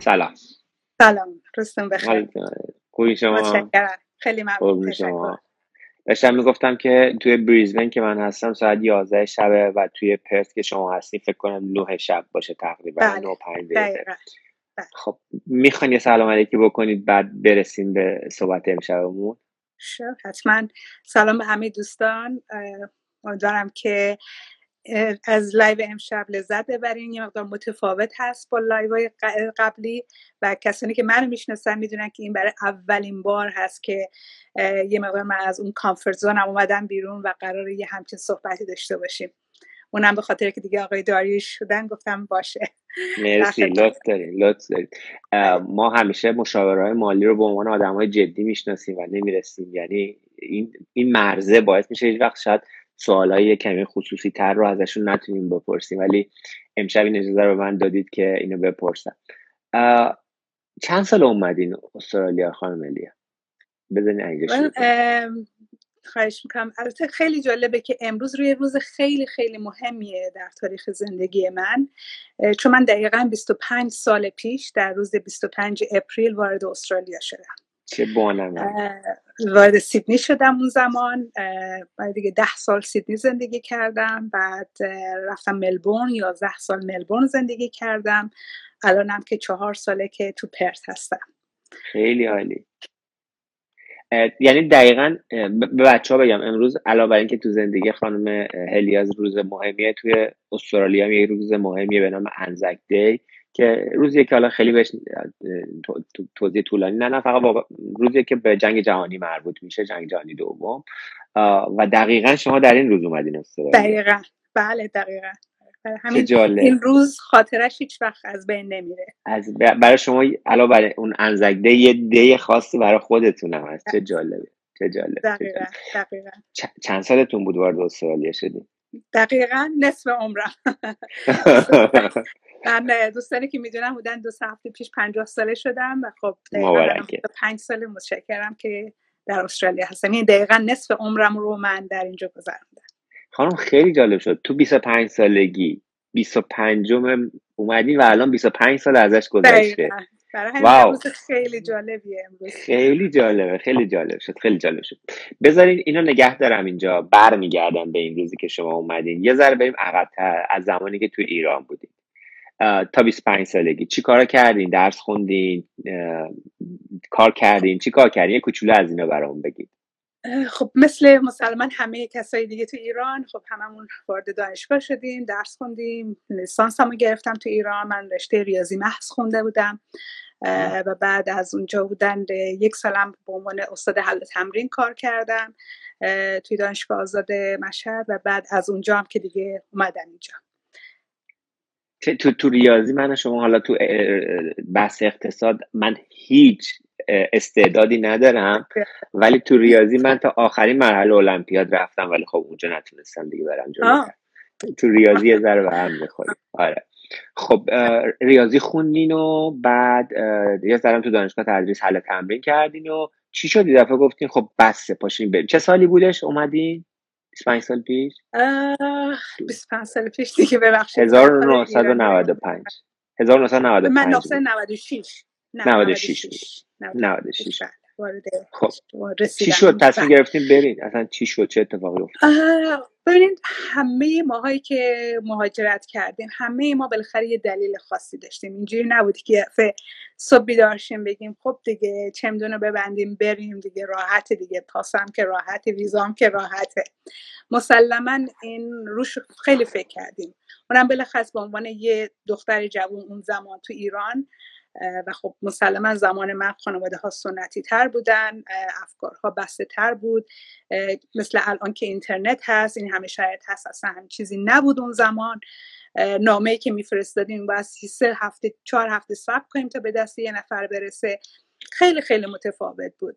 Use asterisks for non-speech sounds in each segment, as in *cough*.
سلام. سلام رستم بخیر. خوبی شما؟ خیلی ممنون. داشتم می‌گفتم که توی بریزبن که من هستم ساعت 11 شبه و توی پرت که شما هستی فکر کنم 9 شب باشه تقریبا بله. 9 5 دقیقه خب می‌خواین یه سلام علیکی بکنید بعد برسیم به صحبت امشبمون؟ حتما. سلام به همه دوستان. امیدوارم که از live امشب لذت ببرین. یه مقدار متفاوت هست با live های قبلی و کسانی که منو می‌شناسن می‌دونن که این برای اولین بار هست که یه مقدار من از اون comfort zone م اومدم بیرون و قرار یه همچین صحبتی داشته باشیم. اونم به خاطر که دیگه آقای داریوش شدن گفتم باشه. مرسی. *laughs* لطف دارید لطف دارید ما همیشه مشاورهای مالی رو به عنوان آدم های جدی می‌شناسیم و نمی‌رسیم. یعنی این این مرزه باعث میشه هیچ وقت شاید سوالای کمی خصوصی تر رو ازشون نتونیم بپرسیم. ولی امشب این اجازه رو به من دادید که اینو بپرسم. چند سال اومدین استرالیا خانم الیا؟ بزنین خواهش می‌کنم. البته خیلی جالبه که امروز روی روز خیلی خیلی مهمیه در تاریخ زندگی من. چون من دقیقا 25 سال پیش در روز 25 اپریل وارد استرالیا شدم. چه وارد سیدنی شدم اون زمان بعد دیگه ده سال سیدنی زندگی کردم بعد رفتم ملبورن یازده سال ملبورن زندگی کردم. الانم که چهار ساله که تو پرت هستم. خیلی عالی. یعنی دقیقا به بچه ها بگم امروز علاوه بر اینکه تو زندگی خانم هلیاز روز مهمیه توی استرالیا یه روز مهمیه به نام انزک دی. که روزی که حالا خیلی بهش توضیح طولانی نه نه فقط روزی که به جنگ جهانی مربوط میشه جنگ جهانی دوم. و دقیقا شما در این روز اومدین استرالیا. دقیقا. بله دقیقا. همین این روز خاطرش هیچ وقت از بین نمیره. از برای شما علاوه بر اون انزگده یه دی خاصی برای خودتون هم هست. چه جالبه چه جالب دقیقا. دقیقا. چند سالتون بود وارد استرالیا شدیم دقیقا نصف عمرم. *laughs* من دوستانی که می‌دونم بودن دو هفته پیش پنجاه ساله شدم و خب پنج سال متشکرم که در استرالیا هستم. این یعنی دقیقا نصف عمرم رو من در اینجا گذراندم خانم خیلی جالب شد. تو 25 سالگی 25 اومدین و الان 25 سال ازش گذشته. واو. خیلی جالبیه امروز. خیلی جالبه خیلی جالب شد خیلی جالب شد. بذارین اینو نگه دارم اینجا برمیگردم به این روزی که شما اومدین. یه ذره بریم عقبتر از زمانی که تو ایران بودین. تا 25 سالگی. چی کار کردین؟ درس خوندین؟ کار کردین؟ چی کار کردین؟ یه کوچولو از اینا برام بگید. خب مثل مسلما همه کسای دیگه تو ایران خب هممون وارد دانشگاه شدیم درس خوندیم لیسانس همو گرفتم تو ایران. من رشته ریاضی محض خونده بودم. و بعد از اونجا بودن یک سالم به عنوان استاد حل تمرین کار کردم توی دانشگاه آزاد مشهد و بعد از اونجا هم که دیگه اومدم اینجا. تو, تو ریاضی من شما حالا تو بحث اقتصاد من هیچ استعدادی ندارم. ولی تو ریاضی من تا آخرین مرحله المپیاد رفتم ولی خب اونجا نتونستم دیگه برم جلو. تو ریاضی یه ذره به هم آره. خب ریاضی خوندین و بعد یه ذره تو دانشگاه تدریس حل تمرین کردین و چی شد؟ دفعه گفتین خب بسه پاشین بریم. چه سالی بودش اومدین؟ 25 سال پیش؟ 25 سال پیش دیگه ببخشید. 1995 1995 من 1996 96 96 خب. چی شد؟ تصمیم گرفتیم برید اصلا چی شد؟ چه اتفاقی افتاد؟ ببینید همه ماهایی که مهاجرت کردیم همه ما بالاخره یه دلیل خاصی داشتیم. اینجوری نبود که صبح بیدارشیم بگیم خب دیگه چمدون رو ببندیم بریم دیگه راحت دیگه. پاسم که راحت ویزام که راحته مسلما این روش خیلی فکر کردیم. اونم بالاخره به عنوان یه دختر جوون اون زمان تو ایران و خب مسلما زمان من خانواده ها سنتی تر بودن افکارها بسته تر بود مثل الان که اینترنت هست این همه شاید هست اصلا هم چیزی نبود اون زمان. نامه که میفرستادیم باید سه هفته چهار هفته صبر کنیم تا به دست یه نفر برسه. خیلی خیلی متفاوت بود.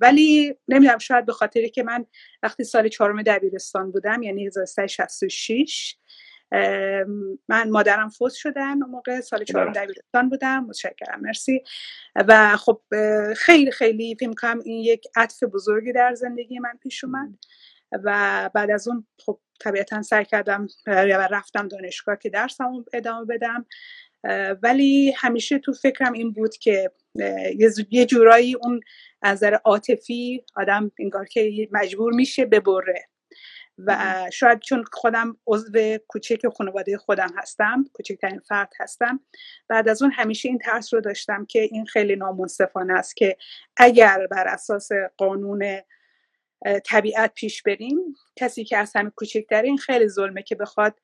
ولی نمی‌دونم شاید به خاطری که من وقتی سال چهارم دبیرستان بودم یعنی 1366 من مادرم فوت شدن اون موقع سال چهارم دبیرستان بودم. متشکرم مرسی. و خب خیلی خیلی فکر کنم این یک عطف بزرگی در زندگی من پیش اومد. و بعد از اون خب طبیعتا سعی کردم و رفتم دانشگاه که درسم ادامه بدم. ولی همیشه تو فکرم این بود که یه جورایی اون از نظر عاطفی آدم انگار که مجبور میشه ببره. و شاید چون خودم عضو کوچک خانواده خودم هستم کوچکترین فرد هستم. بعد از اون همیشه این ترس رو داشتم که این خیلی نامنصفانه است که اگر بر اساس قانون طبیعت پیش بریم کسی که از همه کوچکترین خیلی ظلمه که بخواد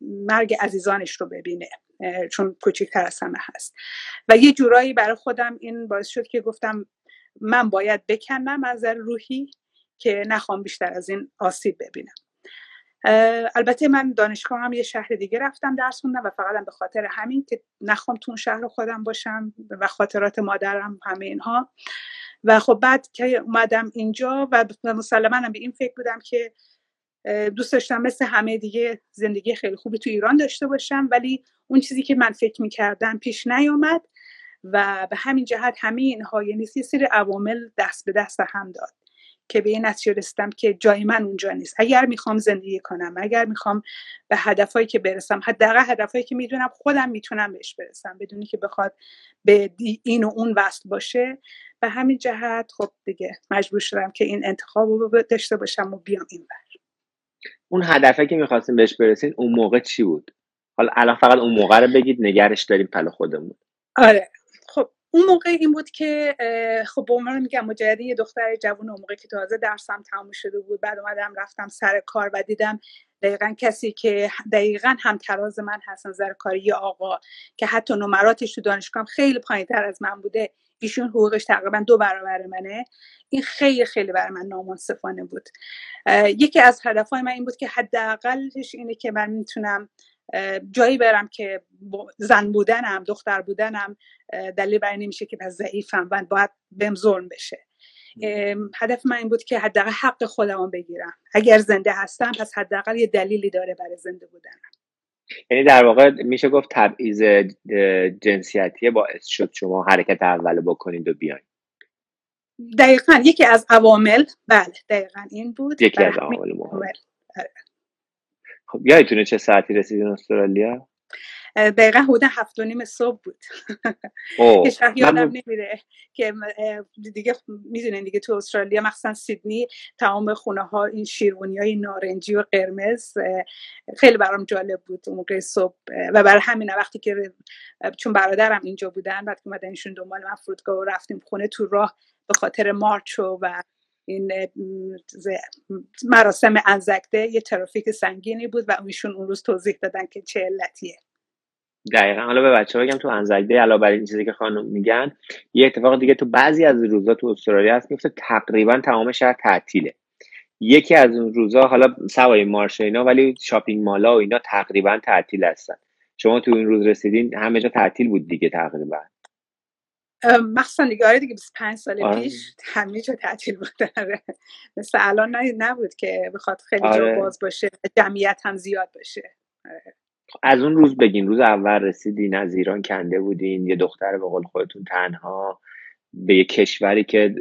مرگ عزیزانش رو ببینه چون کوچکتر از همه هست. و یه جورایی برای خودم این باعث شد که گفتم من باید بکنم از روحی. که نخوام بیشتر از این آسیب ببینم. البته من دانشگاه هم یه شهر دیگه رفتم درس خوندم و فقط به خاطر همین که نخوام تو اون شهر خودم باشم و خاطرات مادرم همه اینها. و خب بعد که اومدم اینجا و مسلما به این فکر بودم که دوست داشتم مثل همه دیگه زندگی خیلی خوبی تو ایران داشته باشم ولی اون چیزی که من فکر می‌کردم پیش نیومد و به همین جهت همه اینها یعنی سری عوامل دست به دست هم داد. که به این نتیجه رسیدم که جای من اونجا نیست. اگر می‌خوام زندگی کنم اگر می‌خوام به هدفهایی که برسم حداقل هدفهایی که می‌دونم خودم می‌تونم بهش برسم بدونی که بخواد به این و اون وصل باشه. به همین جهت خب دیگه مجبور شدم که این انتخاب رو داشته باشم و بیام این بر. اون هدفه که می‌خواستیم بهش برسین اون موقع چی بود؟ حالا الان فقط اون موقع رو بگید نگرش داریم پل خودمون. آره. اون موقع این بود که خب به عنوان میگم مجرد یه دختر جوون اون موقع که تازه درسم تموم شده بود. بعد اومدم رفتم سر کار و دیدم دقیقا کسی که دقیقا هم تراز من هست نظر کاری یه آقا که حتی نمراتش تو دانشگاه خیلی پایین تر از من بوده. ایشون حقوقش تقریبا دو برابر منه. این خیلی خیلی برای من نامنصفانه بود. یکی از هدفهای من این بود که حداقلش اینه که من می‌تونم جایی برم که زن بودنم دختر بودنم دلیل برای نمیشه که پس ضعیفم و باید بهم ظلم بشه. هدف من این بود که حداقل حق خودم بگیرم. اگر زنده هستم پس حداقل یه دلیلی داره برای زنده بودنم. یعنی در واقع میشه گفت تبعیض جنسیتی باعث شد شما حرکت اول بکنید و بیاین. دقیقا یکی از عوامل بله دقیقا این بود. یکی از عوامل مهم. خب یادتونه چه ساعتی رسیدین استرالیا؟ دقیقا حدود هفت و نیم صبح بود. *laughs* هیچ یادم نمیره که دیگه می‌دونین دیگه تو استرالیا مخصوصا سیدنی تمام خونه ها این شیرونی های نارنجی و قرمز خیلی برام جالب بود اون موقع صبح. و برای همین وقتی که چون برادرم اینجا بودن بعد که اومدن ایشون دنبال من فرودگاه و رفتیم خونه تو راه به خاطر مارچو و این مراسم انزکته یه ترافیک سنگینی بود و ایشون اون روز توضیح دادن که چه علتیه. دقیقا. حالا به بچه بگم تو انزکده علاوه بر این چیزی که خانم میگن یه اتفاق دیگه تو بعضی از روزا تو استرالیا هست میفته تقریبا تمام شهر تعطیله. یکی از اون روزا حالا سوای مارش اینا ولی شاپینگ مالا و اینا تقریبا تعطیل هستن. شما تو این روز رسیدین همه جا تعطیل بود دیگه تقریبا. مخصوصا دیگه آره دیگه 25 سال آره. پیش همه جا تعطیل بود آره. مثل الان نبود که بخواد خیلی جا آره. باز باشه جمعیت هم زیاد باشه آره. از اون روز بگین روز اول رسیدین از ایران کنده بودین یه دختر به قول خودتون تنها به یه کشوری که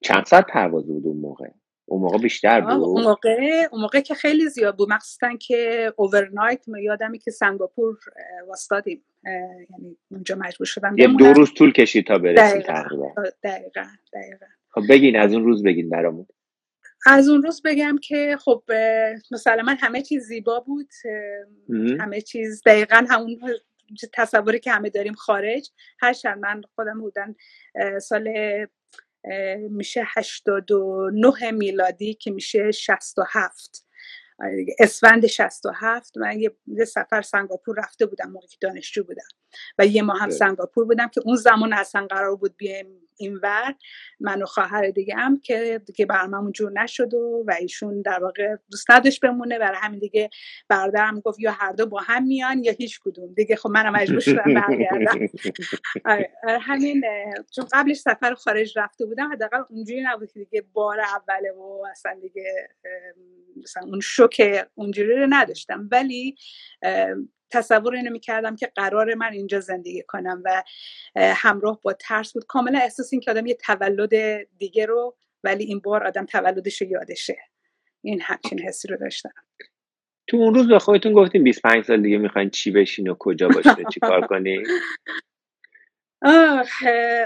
چند ساعت پرواز بود اون موقع اون موقع بیشتر بود اون موقع اون موقع که خیلی زیاد بود. مخصوصا که اوورنایت یادمی که سنگاپور واسطادیم یعنی اونجا مجبور شدم یه دو روز طول کشید تا برسیم تقریبا. دقیقا دقیقا. خب بگین از اون روز بگین برامون. از اون روز بگم که خب مثلا همه چیز زیبا بود. همه چیز دقیقا همون تصوری که همه داریم خارج. هرچند من خودم بودن سال میشه 89 میلادی که میشه 67 آره اسفند 67 من یه سفر سنگاپور رفته بودم موقعی که دانشجو بودم. و یه ماه هم سنگاپور بودم که اون زمان اصلا قرار بود بیایم اینور من و خواهر دیگه هم که دیگه برنامه جور نشد و, و ایشون در واقع دوست نداشت بمونه. برای همین دیگه برادرم گفت یا هر دو با هم میان یا هیچ کدوم. دیگه خب منم مجبور شدم برگردم. *laughs* آره، آره، همین چون قبلش سفر خارج رفته بودم حداقل اونجوری نبود که دیگه بار اوله و اصلا دیگه مثلا اون شوک اونجوری رو نداشتم. ولی تصور اینو می‌کردم که قرار من اینجا زندگی کنم و همراه با ترس بود. کاملا احساس این که آدم یه تولد دیگه رو ولی این بار آدم تولدش رو یادشه. این همچین حسی رو داشتم. تو اون روز به خودتون گفتیم 25 سال دیگه می‌خواین چی بشین و کجا باشین و چی کار *laughs* کنی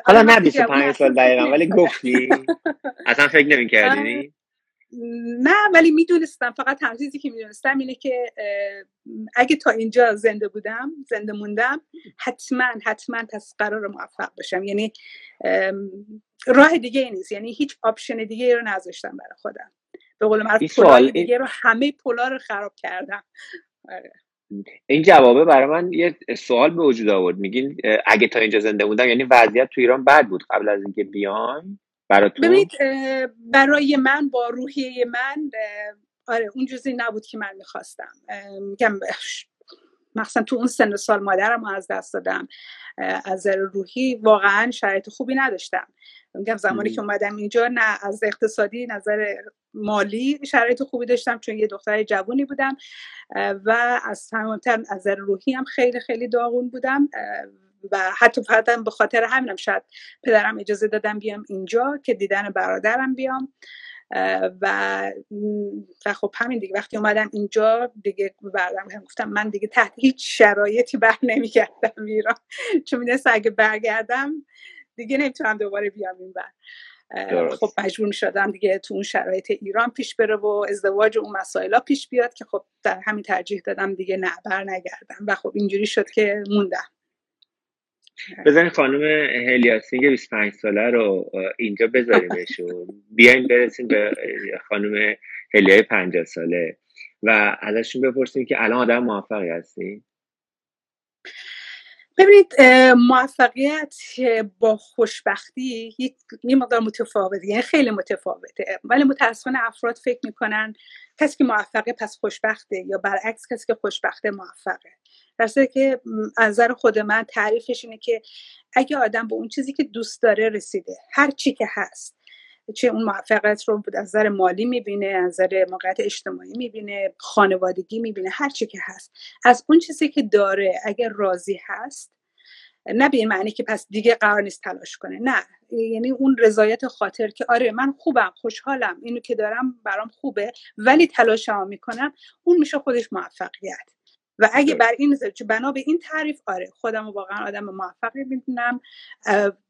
حالا نه 25 سال دقیقا ولی گفتی؟ اصلا فکر نمی کردی نه ولی می‌دونستم فقط تنظیزی که می‌دونستم اینه که اگه تا اینجا زنده بودم زنده موندم حتما حتما پس قرار موفق بشم یعنی راه دیگه نیست. یعنی هیچ آپشن دیگه رو نذاشتم برای خودم. به قول معروف دیگه رو همه پولا رو خراب کردم. آره. این جوابه برای من یه سوال به وجود آورد. میگین اگه تا اینجا زنده بودم یعنی وضعیت تو ایران بد بود قبل از اینکه بیایم؟ براتون ببینید برای من با روحیه من آره اون جزی نبود که من می‌خواستم. میگم مخصوصا تو اون سن سال مادرم از دست دادم. از روحی واقعا شرایط خوبی نداشتم. میگم زمانی که اومدم اینجا نه از اقتصادی نظر مالی شرایط خوبی داشتم چون یه دختر جوونی بودم. و از تمامتر از نظر روحی هم خیلی خیلی داغون بودم. و حتی فقط به خاطر همینم شاید پدرم اجازه دادم بیام اینجا که دیدن برادرم بیام. و و خب همین دیگه وقتی اومدم اینجا دیگه هم گفتم من دیگه تحت هیچ شرایطی بر نمیگردم ایران. چون می‌دونست اگه برگردم دیگه نمی‌تونم دوباره بیام این بر خب مجبور شدم دیگه تو اون شرایط ایران پیش بره و ازدواج و اون مسائل پیش بیاد که خب در همین ترجیح دادم دیگه نه بر نگردم و خب اینجوری شد که موندم. بزنین خانم هلیاسینگ 25 ساله رو اینجا بذاریمش و بیایم برسیم به خانم هلیای 50 ساله. و ازشون بپرسیم که الان آدم موفقی هستی ببینید موفقیت با خوشبختی یه مقدار متفاوته یعنی خیلی متفاوته. ولی متاسفانه افراد فکر می‌کنن کسی که موفقه پس خوشبخته یا برعکس کسی که خوشبخته موفقه. در که از نظر خود من تعریفش اینه که اگه آدم به اون چیزی که دوست داره رسیده هر چی که هست چه اون موفقیت رو از نظر مالی می‌بینه از نظر موقعیت اجتماعی می‌بینه خانوادگی می‌بینه هر چی که هست. از اون چیزی که داره اگر راضی هست نه به این معنی که پس دیگه قرار نیست تلاش کنه نه. یعنی اون رضایت خاطر که آره من خوبم خوشحالم اینو که دارم برام خوبه ولی تلاشمو می‌کنم اون میشه خودش موفقیت. و اگه بر این بنا به این تعریف آره خودم واقعا آدم موفقی می‌دونم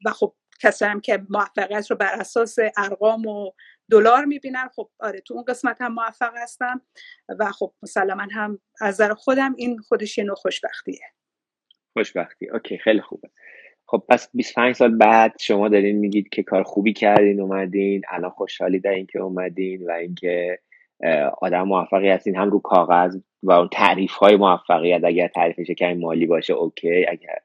و خب کسایی که موفقیت رو بر اساس ارقام و دلار می‌بینن. خب آره تو اون قسمت هم موفق هستم و خب مسلما هم از نظر خودم این خودش یه نوع خوشبختیه. خوشبختی. اوکی خیلی خوبه. خب پس 25 سال بعد شما دارین میگید که کار خوبی کردین اومدین الان خوشحالی در اینکه اومدین و اینکه آدم موفقی هستین. هم رو کاغذ و اون تعریف های موفقیت اگر تعریفش کمی مالی باشه OK. اگر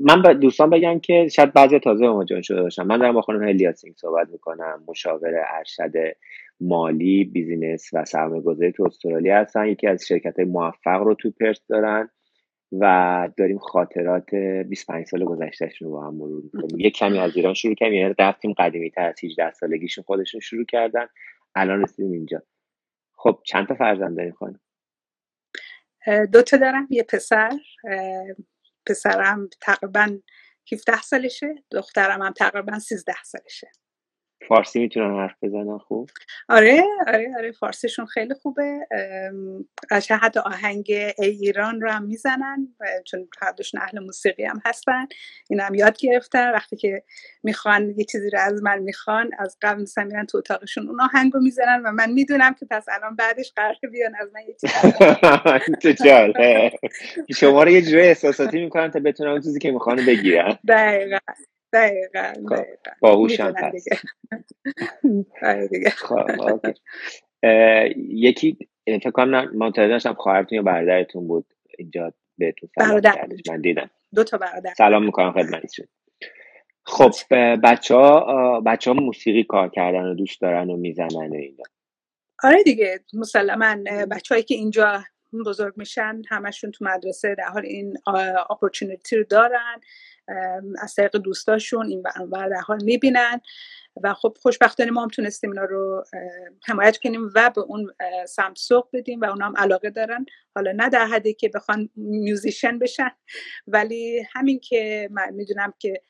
من به دوستان بگم که شاید بعضی تازه مواجه شده باشم من دارم با خانم هلیاسینگ صحبت می‌کنم مشاور ارشد مالی business و سرمایه گذاری تو استرالیا هستن. یکی از شرکت موفق رو تو پرث دارن و داریم خاطرات 25 سال گذشتهشون رو با هم مرور می‌کنیم. یک کمی از ایران شروع کردیم یعنی رفتیم قدیمی تر از 18 سالگیشون خودشون شروع کردن. الان رسیدیم اینجا. خب چند تا فرزند داریم خانم؟ دو تا دارم یه پسر پسرم تقریبا 17 سالشه دخترم هم تقریبا 13 سالشه. فارسی می‌تونن حرف بزنن خوب؟ آره آره آره فارسیشون خیلی خوبه. قشنگ حتی آهنگ ای ایران رو هم می‌زنن چون هر اهل موسیقی هم هستن. این هم یاد گرفتن. وقتی که می‌خوان یه چیزی رو از من می‌خوان از قبل مثلا میرن تو اتاقشون اون آهنگ رو می‌زنن و من می‌دونم که پس الان بعدش قرار بیان از من یه چیزی شما رو *laughs* یه جوری احساساتی می‌کنن تا بتونن اون چیزی که می‌خوان بگیرن. دقیقا. دقیقا خب، باهوشم هست. *laughs* خب، یکی فکر کنم متوجه نشم خواهرتون یا برادرتون بود اینجا بهتون سلام کردش. من دیدم. دو تا برادر. سلام می‌کنم خدمتشون خب بچه ها بچه ها موسیقی کار کردن و دوست دارن و می‌زنن و اینا. آره دیگه. مسلما بچههایی که اینجا بزرگ میشن همشون تو مدرسه در حال این اپورتونیتی رو دارن. از طریق دوستاشون این ور در حال می‌بینن. و خب خوشبختانه ما هم تونستیم اینا رو حمایت کنیم و به اون سمت سوق بدیم و اونا هم علاقه دارن. حالا نه در حدی که بخوان میوزیشن بشن ولی همین که من می‌دونم که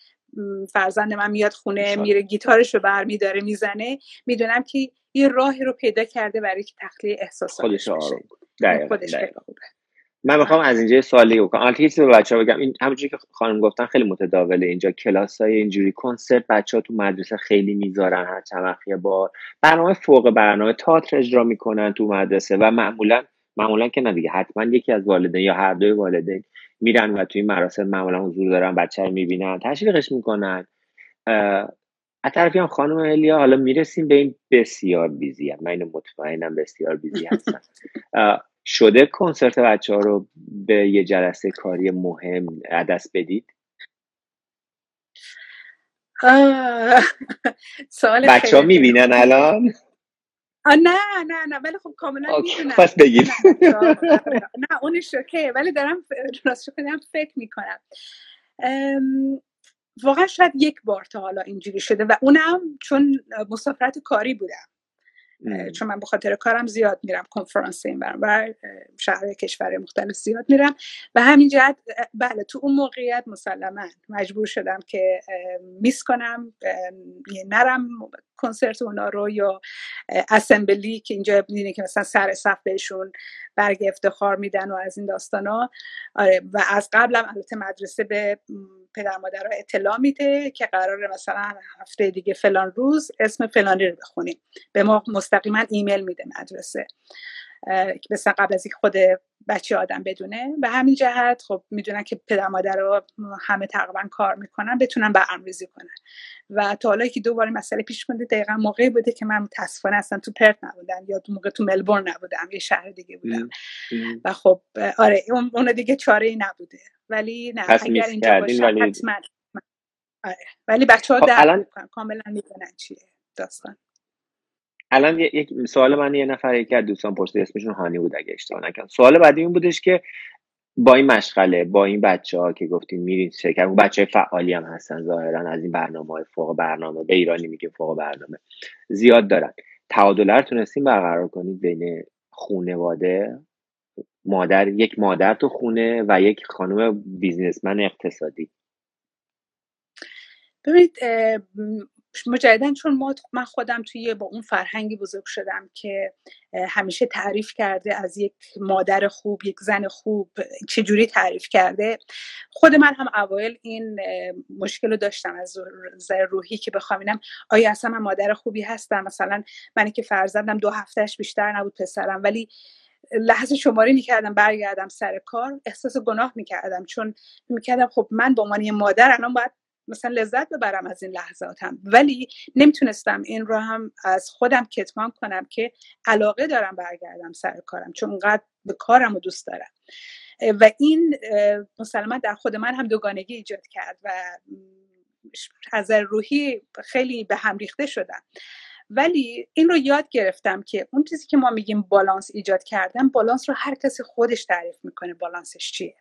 فرزند من میاد خونه میره گیتارش رو برمیداره می‌زنه. می‌دونم که یه راهی رو پیدا کرده برای که تخلیه احساساتش بشه. خودش خیلی خوبه. من می‌خوام از اینجا سوالی بکنم البته چیزی به بچه ها بگم. این همونجوری که خانم گفتن خیلی متداوله. اینجا کلاس های اینجوری کنسرت بچه ها تو مدرسه خیلی می‌ذارن هر چند بار. برنامه فوق برنامه تئاتر اجرا می‌کنن تو مدرسه و معمولا معمولا که نه دیگه حتما یکی از والدین یا هر دوی والدین میرن و توی مراسم معمولا حضور دارن بچه رو می‌بینن تشویقش می‌کنن. از طرفی هم خانم الیا حالا می‌رسیم به این بسیار بیزی من اینو مطمئنم بسیار بیزی هستن. شده کنسرت بچه ها رو به یه جلسه کاری مهم عدس بدید؟ *laughs* سوال بچه ها می‌بینن الان؟ نه نه نه ولی خب کاملا می‌دونم پس بگید. نه اونش اوکیه ولی دارم راست دارم فکر می‌کنم. واقعا شاید یک بار تا حالا اینجوری شده و اونم چون مسافرت کاری بودم چون من به خاطر کارم زیاد میرم کنفرانس این برم و شهر کشور مختلف زیاد میرم. و همین جهت بله تو اون موقعیت مسلما مجبور شدم که میس کنم نرم کنسرت اونا رو یا اسمبلی که اینجا ببینید که مثلا سر صف بهشون برگ افتخار میدن و از این ها آره و از قبلم البته مدرسه به پدر مادر اطلاع میده که قرار مثلا هفته دیگه فلان روز اسم فلانی رو بخونیم. به ما مستقیما ایمیل میده مدرسه. مثلا قبل از اینکه خود بچه آدم بدونه. به همین جهت خب می‌دونن که پدر مادر رو همه تقریبا کار می‌کنن بتونن برنامه‌ریزی کنن. و تا حالا که دوباره مسئله پیش کنده دقیقا موقعی بوده که من متاسفانه اصلا تو پرت نبودم یا تو موقع تو ملبورن نبودم یه شهر دیگه بودم. و خب آره اون دیگه چاره ای نبوده. ولی نه اگر اینجا باشه ولی... حتما. آره. ولی بچه ها خب در الان... کاملا می‌دونن چیه داستان. الان یک سوال من یه نفر یکی از دوستان پرسید اسمشون هانی بود اگه اشتباه نکنم. سوال بعدی این بودش که با این مشغله با این بچه ها که گفتیم میرین شرکت بچه فعالی هم هستن ظاهرا از این برنامه های فوق برنامه به ایرانی میگه فوق برنامه زیاد دارن. تعادل رو تونستیم برقرار کنید بین خونواده مادر یک مادر تو خونه و یک خانم بیزنسمن اقتصادی. ببینید مجددا چون ما من خودم توی با اون فرهنگی بزرگ شدم که همیشه تعریف کرده از یک مادر خوب یک زن خوب چجوری تعریف کرده. خود من هم اوایل این مشکل رو داشتم از نظر روحی که بخوام اینم آیا اصلا من مادر خوبی هستم؟ مثلا من که فرزندم دو هفتهش بیشتر نبود پسرم ولی لحظه شماری می‌کردم برگردم سر کار احساس گناه می‌کردم. چون می‌کردم خب من به عنوان مادر الان باید مثلا لذت ببرم از این لحظاتم. ولی نمی‌تونستم این رو هم از خودم کتمان کنم که علاقه دارم برگردم سر کارم چون اونقدر به کارم رو دوست دارم. و این مسلمان در خود من هم دوگانگی ایجاد کرد و از روحی خیلی به هم ریخته شدم ولی این رو یاد گرفتم که اون چیزی که ما میگیم بالانس ایجاد کردن بالانس رو هر کسی خودش تعریف می‌کنه بالانسش چیه؟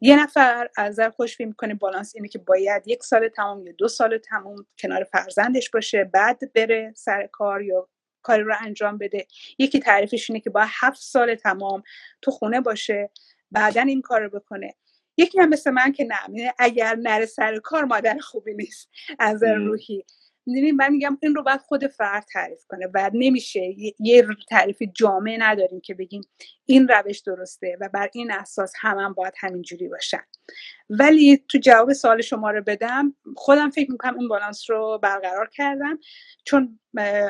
یه نفر از نظر خوش فیلم می‌کنه بالانس اینه که باید یک سال تمام یا دو سال تمام کنار فرزندش باشه بعد بره سر کار یا کاری رو انجام بده. یکی تعریفش اینه که باید هفت سال تمام تو خونه باشه بعدا این کار رو بکنه. یکی هم مثل من که نه اگر نره سر کار مادر خوبی نیست از روحی. می‌دونیم من میگم این رو باید خود فرد تعریف کنه. و نمیشه. یه تعریف جامعه نداریم که بگیم این روش درسته و بر این اساس هم, هم باید همینجوری باشن. ولی تو جواب سوال شما رو بدم خودم فکر می‌کنم این بالانس رو برقرار کردم. چون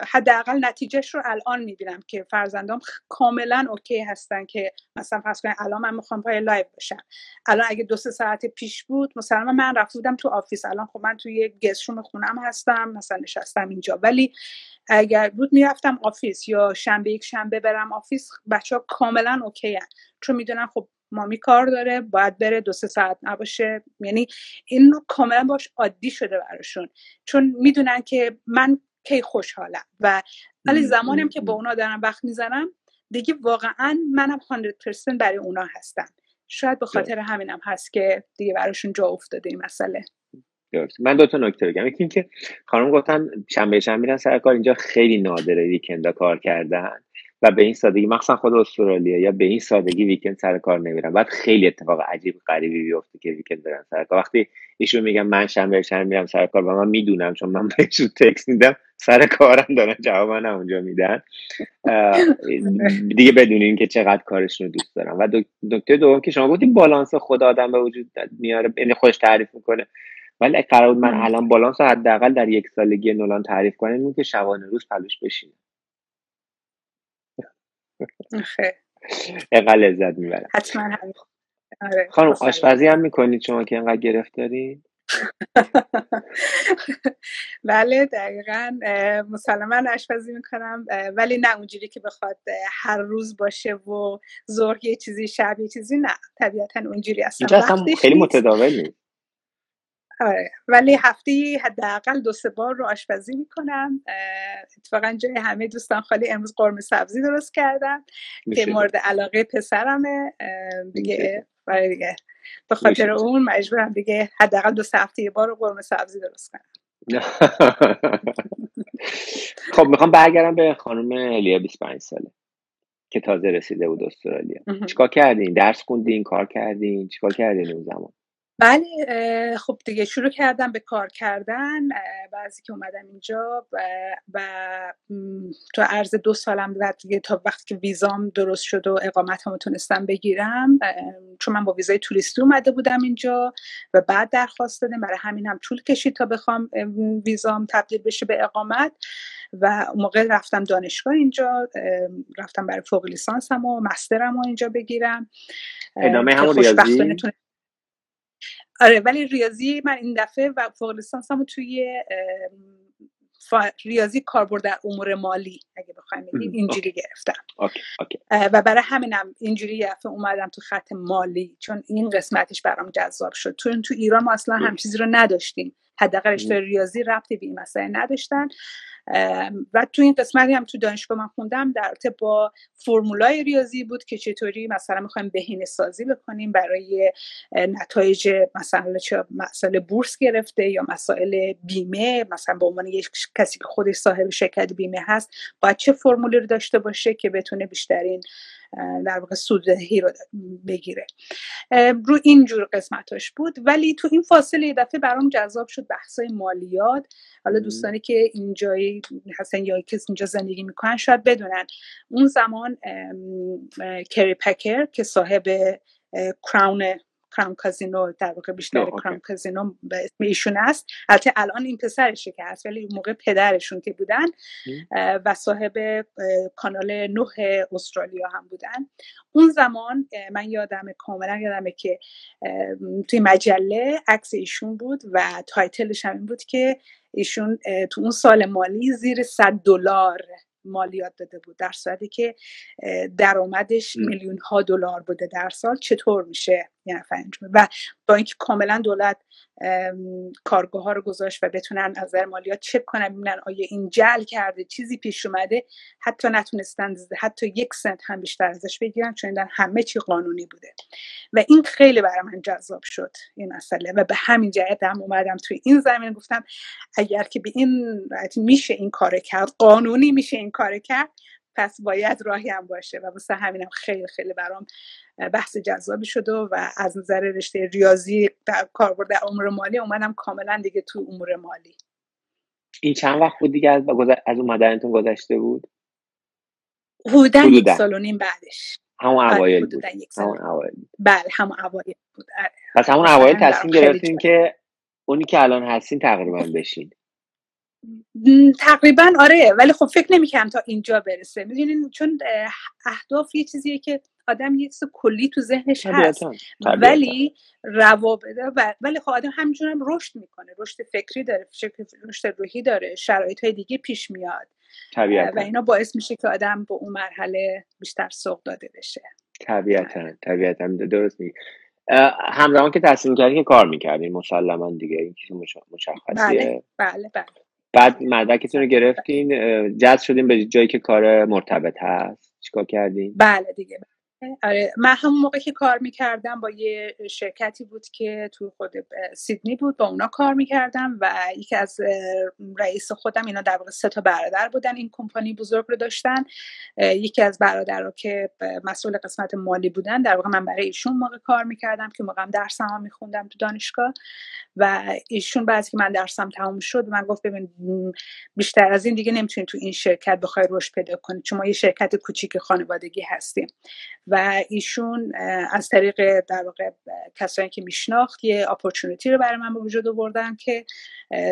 حداقل نتیجهش رو الان می‌بینم که فرزندام کاملا OK هستن که مثلا فرض کنید الان من می‌خوام پای live باشم الان اگه دو سه ساعت پیش بود مثلا من رفته بودم تو office. الان خب من توی guest room خونم هستم مثلا نشستم اینجا. ولی اگر بود می‌رفتم office یا شنبه یک شنبه برم office بچه ها کاملا OK هن. چون می‌دونن خب mommy کار داره باید بره دو سه ساعت نباشه. یعنی این رو کاملا باش عادی شده براشون. چون می‌دونن که من کی خوشحالم و ولی زمانیم که با اونا دارم وقت می‌ذارم دیگه واقعا منم 100% برای اونا هستم. شاید به خاطر همینم هست که دیگه براشون جا افتاده این مسئله. من دو تا نکته بگم. یکی اینکه خانم گفتن شنبه شنبه میرن سر کار. اینجا خیلی نادره. ویکندا کار کردن. و به این سادگی مخصوصا خود استرالیا یا به این سادگی ویکند سر کار نمیرن بعد خیلی اتفاق عجیب غریبی بیفته که ویکند برن سر کار. وقتی ایشون میگن من شنبه شنبه میرم سر کار و من می‌دونم چون من بهشون تکس میدم سر کارم دارن جواب من اونجا میدن. دیگه بدونین که چقدر کارشون رو دوست دارم و دکتر دوم که شما گفتین بالانس خود آدم به وجود میاره یعنی خودش تعریف می‌کنه. ولی قرار بود من الان بالانس حداقل در یک سالگی نولان تعریف کنم که شبانه روز پلوش بشینه. اقل لذت می‌برم. حتما آره. خانم آشپزی هم می‌کنید شما که اینقدر گرفتاری؟ *laughs* بله دقیقا مسلما آشپزی می‌کنم ولی نه اونجوری که بخواد هر روز باشه و ظهر یه چیزی شب یه چیزی نه. طبیعتا اونجوری اصلا خیلی متداول نیست آره ولی هفته حداقل دو سه بار رو آشپزی می‌کنم اتفاقا جای همه دوستان خالی امروز قرمه سبزی درست کردم که مورد علاقه پسرمه دیگه برای دیگه. به خاطر اون مجبورم دیگه حداقل دو سه هفته یه بار رو قرمه سبزی درست کنم. *laughs* خب می‌خوام برگردم به خانم الیا 25 ساله که تازه رسیده بود استرالیا. چیکار کردین؟ درس خوندین؟ کار کردین؟ چیکار کردین اون زمان؟ بله خب دیگه شروع کردم به کار کردن بعضی که اومدم اینجا و, تو عرض دو سالم بعد دیگه تا وقتی که ویزام درست شد و اقامت هم تونستم بگیرم چون من با ویزای توریستی اومده بودم اینجا و بعد درخواست دادم برای همین هم طول کشید تا بخوام ویزام تبدیل بشه به اقامت و موقع رفتم دانشگاه اینجا رفتم برای فوق لیسانسم و مسترم رو اینجا بگیرم ادامه همون ریاضی؟ آره ولی ریاضی من این دفعه و فوق لیسانسمو توی ریاضی کاربرد در امور مالی اگه بخوایم بگیم اینجوری گرفتم. و برای همینم اینجوری دفعه اومدم تو خط مالی چون این قسمتش برام جذاب شد. تو تو ایران ما اصلا هم چیزی رو نداشتیم. حداقل رشته ریاضی ربطی به این مسئله نداشتن. و تو این قسمتی هم تو دانشگاه من خوندم در رابطه با فرمولای ریاضی بود که چطوری مثلا می‌خوایم بهینه سازی بکنیم برای نتایج مثلا چه مسئله بورس گرفته یا مسائل بیمه مثلا به عنوان یک کسی که خودش صاحب شرکت بیمه هست باید چه فرمولی رو داشته باشه که بتونه بیشترین در واقع سوددهی رو بگیره. رو اینجور قسمتاش بود. ولی تو این فاصله یه دفعه برام جذاب شد بحثای مالیات. حالا دوستانی که اینجایی هستن یا کسی اینجا زندگی می‌کنن شاید بدونن. اون زمان کری پکر که صاحب کراون کرام کازینو در واقع بیشتر کرام کازینو به اسم ایشون است. البته الان این پسرشه که هست ولی موقع پدرشون که بودن و صاحب کانال نه استرالیا هم بودن. اون زمان من یادم کاملا یادمه که توی مجله عکس ایشون بود و تایتلش هم این بود که ایشون تو اون سال مالی زیر 100 دلار مالیات داده بود. در صورتی که درآمدش میلیون ها دلار بوده در سال. چطور میشه؟ نفر و با اینکه کاملا دولت کارگاه ها رو گذاشت و بتونن از نظر مالیات چک کنن ببینن آیا این جل کرده چیزی پیش اومده حتی نتونستن حتی یک سنت هم بیشتر ازش بگیرن چون در همه چی قانونی بوده. و این خیلی برای من جذاب شد این مسئله. و به همین جهت هم اومدم توی این زمین گفتم اگر که به این میشه این کار کرد قانونی میشه این کار کرد پس باید راهی هم باشه و واسه همینم خیلی خیلی برام بحث جذابی شده و از نظر رشته ریاضی در کاربرد در امور مالی اومدم کاملا دیگه تو امور مالی. این چند وقت بود دیگه از, از اومدنتون گذشته بود؟ حدودا یک سال و نیم بعدش. همون آره، اوایل بود. همون اوایل بله همون اوایل بود. آره. پس همون اوایل تصمیم گرفتین که اونی که الان هستین تقریبا بشین. تقریبا آره ولی خب فکر نمی‌کنم تا اینجا برسه. می‌دونین چون اهداف یه چیزیه که آدم یه چیز کلی تو ذهنش هست. ولی روابط ولی خب آدم همینجور هم رشد می‌کنه. رشد فکری داره رشد روحی داره شرایط های دیگه پیش میاد. و اینا باعث میشه که آدم به اون مرحله بیشتر سوق داده بشه. طبیعتا طبیعتا. درست میگه همزمان که تصمیم کردین که کار می‌کردین مسلما دیگه این چیز مشخصیه. بله بله بله. بعد مدرکتون رو گرفتین جذب شدین به جایی که کار مرتبط هست. چیکار کردین؟ بله دیگه. آره من همون موقع که کار می‌کردم با یه شرکتی بود که تو خود سیدنی بود با اونا کار می‌کردم و یکی از رئیس خودم اینا در واقع سه تا برادر بودن این کمپانی بزرگ رو داشتن. یکی از برادر رو که مسئول قسمت مالی بودن در واقع من برای ایشون موقع کار می‌کردم که موقعم درسم هم میخوندم تو دانشگاه و ایشون بعد که من درسم تموم شد من گفت ببین بیشتر از این دیگه نمی‌تونی تو این شرکت بخوای رشد پیدا کنی چون ما یه شرکت کوچیک خانوادگی هستیم. و ایشون از طریق در واقع کسانی که میشناخت یه opportunity رو برای من به وجود آوردن که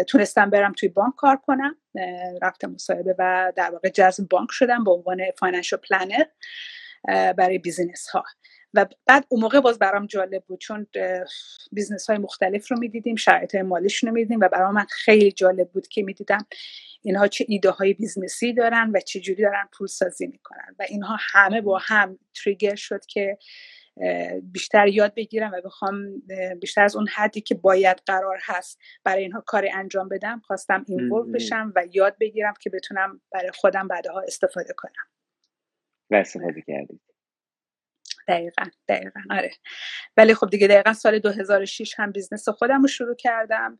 تونستم برم توی بانک کار کنم رفتم مصاحبه و در واقع جذب بانک شدم به عنوان financial planner برای business ها. و بعد اون موقع باز برام جالب بود چون business های مختلف رو می‌دیدیم شرایط مالیشون رو می‌دیدیم و برام من خیلی جالب بود که می‌دیدم اینها چه ایده های business ی دارن و چه جوری دارن پول سازی می‌کنن. و اینها همه با هم trigger شد که بیشتر یاد بگیرم و بخوام بیشتر از اون حدی که باید قرار هست برای اینها کاری انجام بدم خواستم involve بشم و یاد بگیرم که بتونم برای خودم بعدها استفاده کنم. و استفاده کردید. دقیقا دقیقا آره. ولی خب دیگه دقیقا سال 2006 هم business خودم رو شروع کردم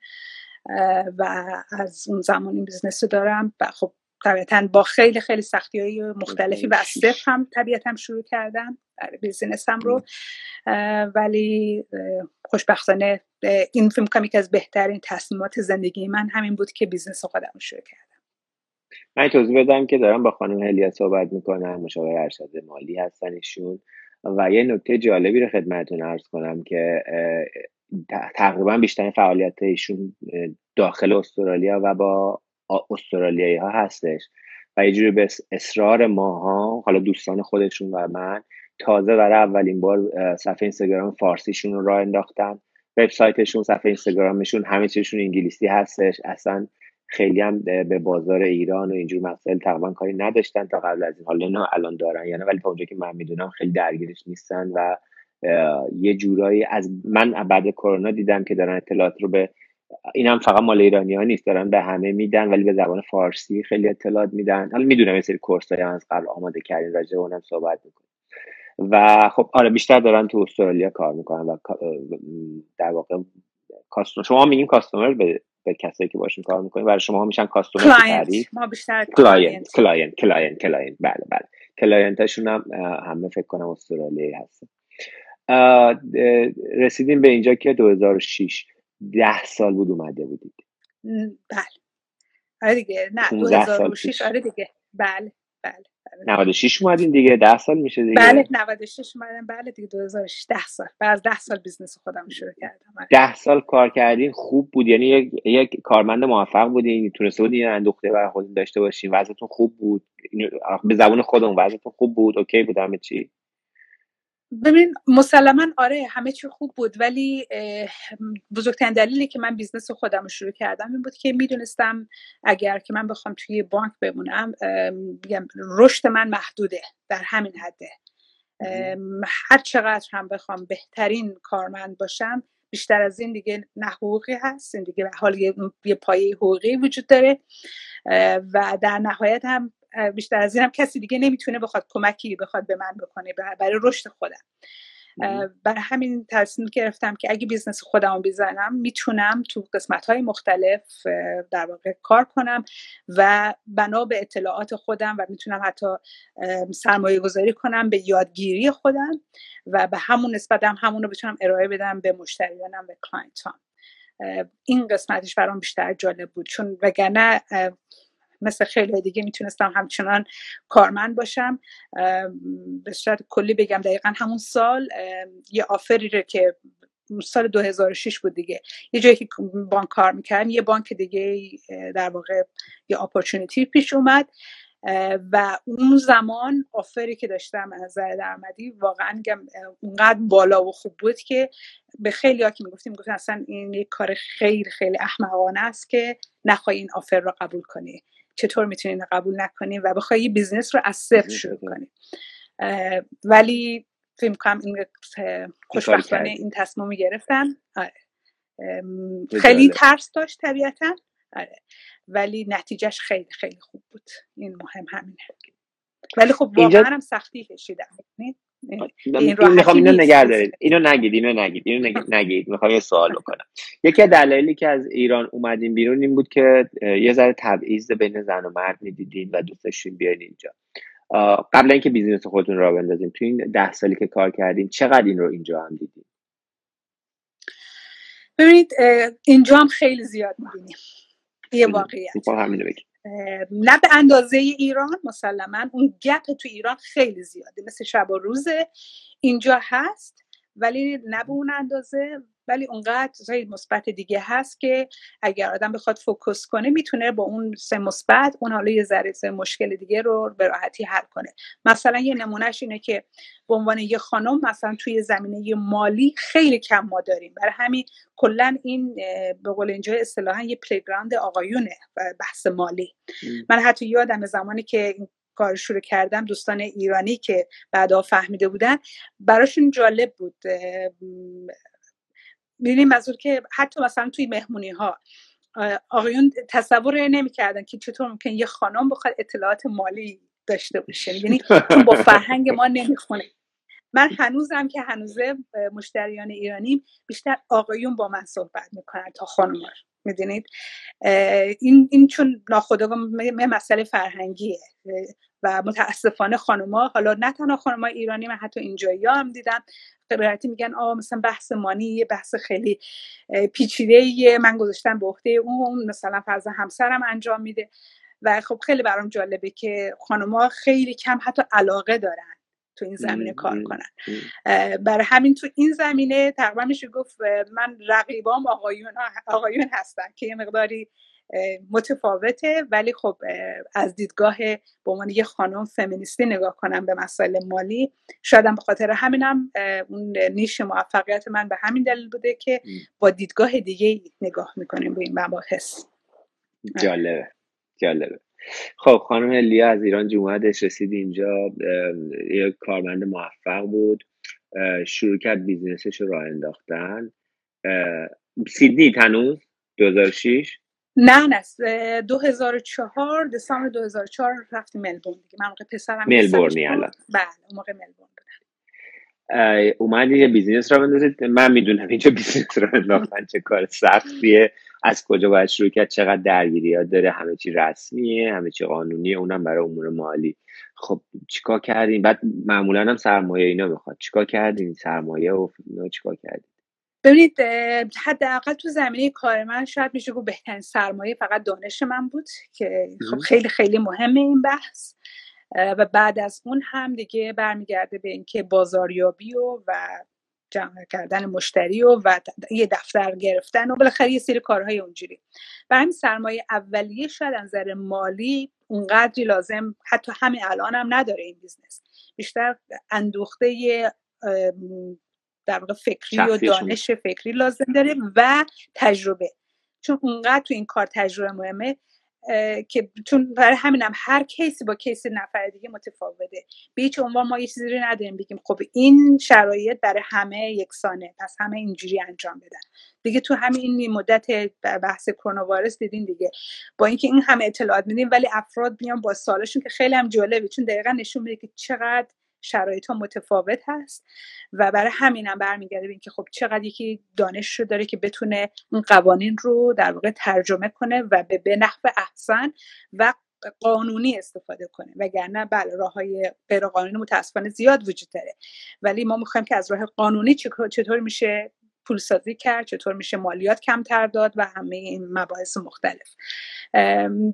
و از اون زمان این business رو دارم و خب طبیعتا با خیلی خیلی سختی های مختلفی و از هم طبیعتا شروع کردم business م رو. ولی خوشبختانه این فکر می‌کنم که از بهترین تصمیمات زندگی من همین بود که business خودم رو شروع کردم. من توضیح بدم که دارم با خانم هلیا صحبت می‌کنم مشاور ارشد مالی هستن ایشون. و یه نکته جالبی رو خدمتتون عرض کنم که تقریبا بیشتر فعالیت ایشون داخل استرالیا و با استرالیایی ها هستش و یه جوری به اصرار ماها حالا دوستان خودشون و من تازه برای اولین بار صفحه اینستاگرام فارسیشون رو راه انداختن. وبسایتشون صفحه اینستاگرامشون همه چیزشون انگلیسی هستش. اصلا خیلی هم به بازار ایران و اینجور مسائل تقریبا کاری نداشتن تا قبل از این. حالا نه الان دارن یعنی ولی تا اونجا که من می‌دونم خیلی درگیرش نیستن و یه جورایی از من بعد کرونا دیدم که دارن اطلاعات رو به این هم فقط مال ایرانی ها نیست دارن به همه میدن ولی به زبان فارسی خیلی اطلاعات میدن. حالا می‌دونم یه سری course های از قبل آماده کردین راجع اونم صحبت می‌کنیم. و خب آره بیشتر دارن تو استرالیا کار می‌کنن و در واقع شما میگین customer به به کسایی که باشون کار می‌کنیم برای شما میشن کاستومر ما بیشتر کلاینت کلاینت کلاینت کلاینت بله بله. client اشون هم همه فکر کنم استرالیایی هستن. رسیدیم به اینجا که 2006 ده سال بود اومده بودید. بله. آره دیگه. نه 2006 آره دیگه. بله. بله 96 اومدین دیگه 10 سال میشه دیگه. بله 96 اومدم. بله دیگه 2006 10 سال. بعد از 10 سال business خودم شروع کردم. 10 آره. سال کار کردین خوب بود. یعنی یک, یک کارمند موفق بودین تونسته بودین اندوخته برای خودتون داشته باشین. وضعتون خوب بود. به زبون خودمون وضعتون خوب بود. okay بود همه چی. ببین مسلما آره همه چی خوب بود ولی بزرگترین دلیلی که من business خودم رو شروع کردم این بود که می‌دونستم اگر که من بخوام توی بانک بمونم رشد من محدوده در همین حده. هر چقدر هم بخوام بهترین کارمند باشم بیشتر از این دیگه نه حقوقی هست این دیگه حال یه پایه حقوقی وجود داره. و در نهایت هم بیشتر از اینم کسی دیگه نمی‌تونه بخواد کمکی بخواد به من بکنه برای رشد خودم. برای همین تصمیم گرفتم که اگه business خودم بزنم می‌تونم تو قسمت های مختلف در واقع کار کنم و بنا به اطلاعات خودم و می‌تونم حتی سرمایه گذاری کنم به یادگیری خودم و به همون نسبت هم همون رو بتونم ارائه بدم به مشتریانم به client هام. این قسمتش برام بیشتر جالب بود. چون وگرنه مثل خیلی دیگه می‌تونستم همچنان کارمند باشم. به صورت کلی بگم دقیقا همون سال یه آفری رو که سال 2006 بود دیگه یه جایی که بانک کار می‌کردم یه بانک دیگه در واقع یه اپورچونیتی پیش اومد. و اون زمان آفری که داشتم از نظر درآمدی واقعا اونقدر بالا و خوب بود که به خیلی ها که می‌گفتیم گفتن اصلا این یک کار خیلی خیلی احمقانه است که نخواهی این offer رو قبول کنی. چطور می‌تونین قبول نکنیم و بخوای business رو از صفر شروع کنیم ولی فکر کنم این خوشبختانه این تصمیم گرفتن آره. خیلی ترس داشت طبیعتا. آره. ولی نتیجهش خیلی خیلی خوب بود. این مهم همینه. ولی خب واقعا هم سختی کشیدم. این می‌خوام اینو نگه دارید. اینو نگید اینو نگید اینو نگید می‌خوام یه سوال بکنم. یکی از دلایلی که از ایران اومدیم بیرون این بود که یه ذره تبعیض بین زن و مرد می‌دیدین و دوست داشتین بیاین اینجا. قبل اینکه بیزینس خودتون را بندازیم تو این ده سالی که کار کردیم چقدر این رو اینجا هم دیدیم ببینید اینجا هم خیلی زیاد می‌بینیم. یه واقعیت. نه به اندازه ایران مسلما اون گپ تو ایران خیلی زیاده. مثل شب و روز اینجا هست ولی نه به اون اندازه ولی اونقدر چیزای مثبت دیگه هست که اگر آدم بخواد فوکس کنه می‌تونه با اون سه مثبت اون حالا یه ذره مشکل دیگه رو به راحتی حل کنه. مثلا یه نمونهش اینه که به عنوان یه خانم مثلا توی زمینه مالی خیلی کم ما داریم. برای همین کلا این به قول اینجا اصطلاحا یه playground آقایونه بحث مالی. من حتی یادم زمانی که کار شروع کردم دوستان ایرانی که بعدا فهمیده بودن براشون جالب بود می‌بینیم منظور که حتی مثلا توی مهمونی ها آقایون تصور نمی‌کردن که چطور ممکن یه خانم بخواد اطلاعات مالی داشته باشه. یعنی با فرهنگ ما نمی‌خونه. من هنوزم که هنوزه مشتریان ایرانیم بیشتر آقایون با من صحبت می‌کنن تا خانم می‌دونید؟ این, این چون ناخودآگاه مسئله فرهنگیه. و متاسفانه خانوما حالا نه تنها خانوما ایرانی من حتی اینجایی هم دیدم. خبراتی میگن آه مثلا بحث مانی یه بحث خیلی پیچیده من گذاشتم به عهده اون مثلا فرض همسرم انجام میده. و خب خیلی برام جالبه که خانوما خیلی کم حتی علاقه دارن تو این زمینه کار کنن. برای همین تو این زمینه تقریبا میشه گفت من رقیبام آقایون آقایون هستن که یه مقداری متفاوته ولی خب از دیدگاه به عنوان یه خانم فمینیستی نگاه کنم به مسائل مالی شاید به خاطر همینم اون نیش موفقیت من به همین دلیل بوده که با دیدگاه دیگه نگاه می‌کنیم به این مباحث. جالبه. جالبه. خب خانم لیا از ایران جمعهش رسید اینجا یه کارمند موفق بود. شروع کرد بیزنسش رو راه انداختن. سیدنی تنوز 2006 نه نه 2004 دسامبر 2004 رفتیم ملبورن دیگه. من موقع پسرم ملبورنی الان بله اون موقع ملبورن بودم. اومدی یه بیزینس را بندازید. من می‌دونم اینجا بیزینس را انداختن چه کار سختیه. از کجا باید شروع کرد؟ چقدر درگیریات داره؟ همه چی رسمیه همه چی قانونیه. اونم برای امور مالی. خب چیکار کردین بعد معمولا هم سرمایه اینا می‌خواد. چیکار کردین؟ سرمایه و چیکار کردین؟ ببینید حداقل تو زمینه کار من شاید میشه گفت بهترین سرمایه فقط دانش من بود که خب خیلی خیلی مهمه این بحث. و بعد از اون هم دیگه برمیگرده به اینکه بازاریابی و و جمع کردن مشتری و و یه دفتر گرفتن و بالاخره یه سری کارهای اونجوری. و همین سرمایه اولیه شاید از نظر مالی اونقدری لازم حتی همین الان هم نداره این business. بیشتر اندوخته در واقع فکری و دانش فکری لازم داره و تجربه. چون اونقدر تو این کار تجربه مهمه که چون برای همینم هر case ی با case نفر دیگه متفاوته. به هیچ عنوان ما یه چیزی رو نداریم بگیم خب این شرایط برای همه یکسانه پس همه اینجوری انجام بدن. دیگه تو همین مدت بحث کرونا وایرس دیدین دیگه. با اینکه این همه اطلاعات میدیم ولی افراد میان با سالشون که خیلی هم جالبه چون دقیقا نشون میده که چقدر شرایط ها متفاوت هست و برای همینم برمیگرده به اینکه خب چقدر یکی دانش رو داره که بتونه اون قوانین رو در واقع ترجمه کنه و به, به نحو احسن و قانونی استفاده کنه. وگرنه بله راه های غیر قانونی متاسفانه زیاد وجود داره. ولی ما می‌خوایم که از راه قانونی چطور میشه پولسازی کرد چطور میشه مالیات کمتر داد و همه این مباحث مختلف.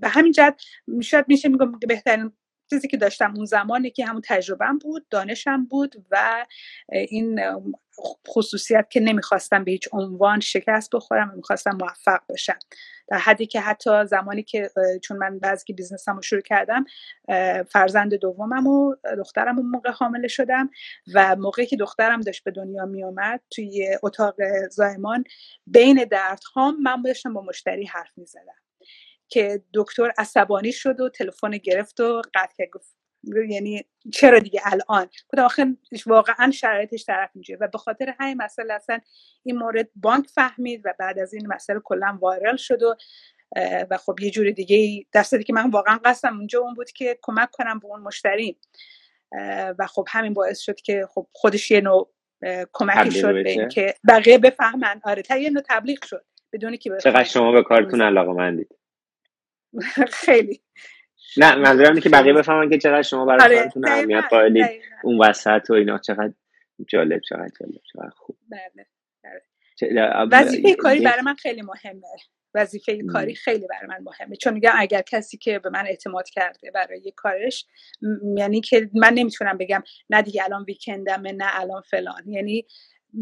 به همین جد شاید میشه میگم بهترین چیزی که داشتم اون زمانی که همون تجربهم بود دانشم بود و این خصوصیت که نمی‌خواستم به هیچ عنوان شکست بخورم و می‌خواستم موفق باشم در حدی که حتی زمانی که چون من بعضی بیزنسم رو شروع کردم فرزند دومم و دخترم اون موقع حامل شدم و موقعی که دخترم داشت به دنیا میومد توی اتاق زایمان بین دردهام من داشتم با مشتری حرف می‌زدم. که دکتر عصبانی شد و تلفن گرفت و قطع کرد. گفت یعنی چرا دیگه الان؟ گفتم آخه واقعا شرایطش طرف اینجوریه. و به خاطر همین مسئله اصلا این مورد بانک فهمید و بعد از این مسئله کلا وایرال شد و و خب یه جور دیگه در که من واقعا قصدم اونجا اون بود که کمک کنم به اون مشتری. و خب همین باعث شد که خب خودش یه نوع کمکی شد به اینکه بقیه بفهمن. آره تا یه نوع تبلیغ شد بدونی که چقدر شما به کارتون علاقه مندید *laughs* خیلی. نه منظورم که بقیه بفهمن که چقدر شما برای کارتون اهمیت قائلید اون وسط و اینا چقدر جالب چقدر جالب چقدر خوب. بله, بله. وظیفه کاری برای من خیلی مهمه. وظیفه کاری خیلی برای من مهمه. چون میگم اگر کسی که به من اعتماد کرده برای کارش یعنی که من نمی‌تونم بگم نه دیگه الان ویکندمه نه الان فلان. یعنی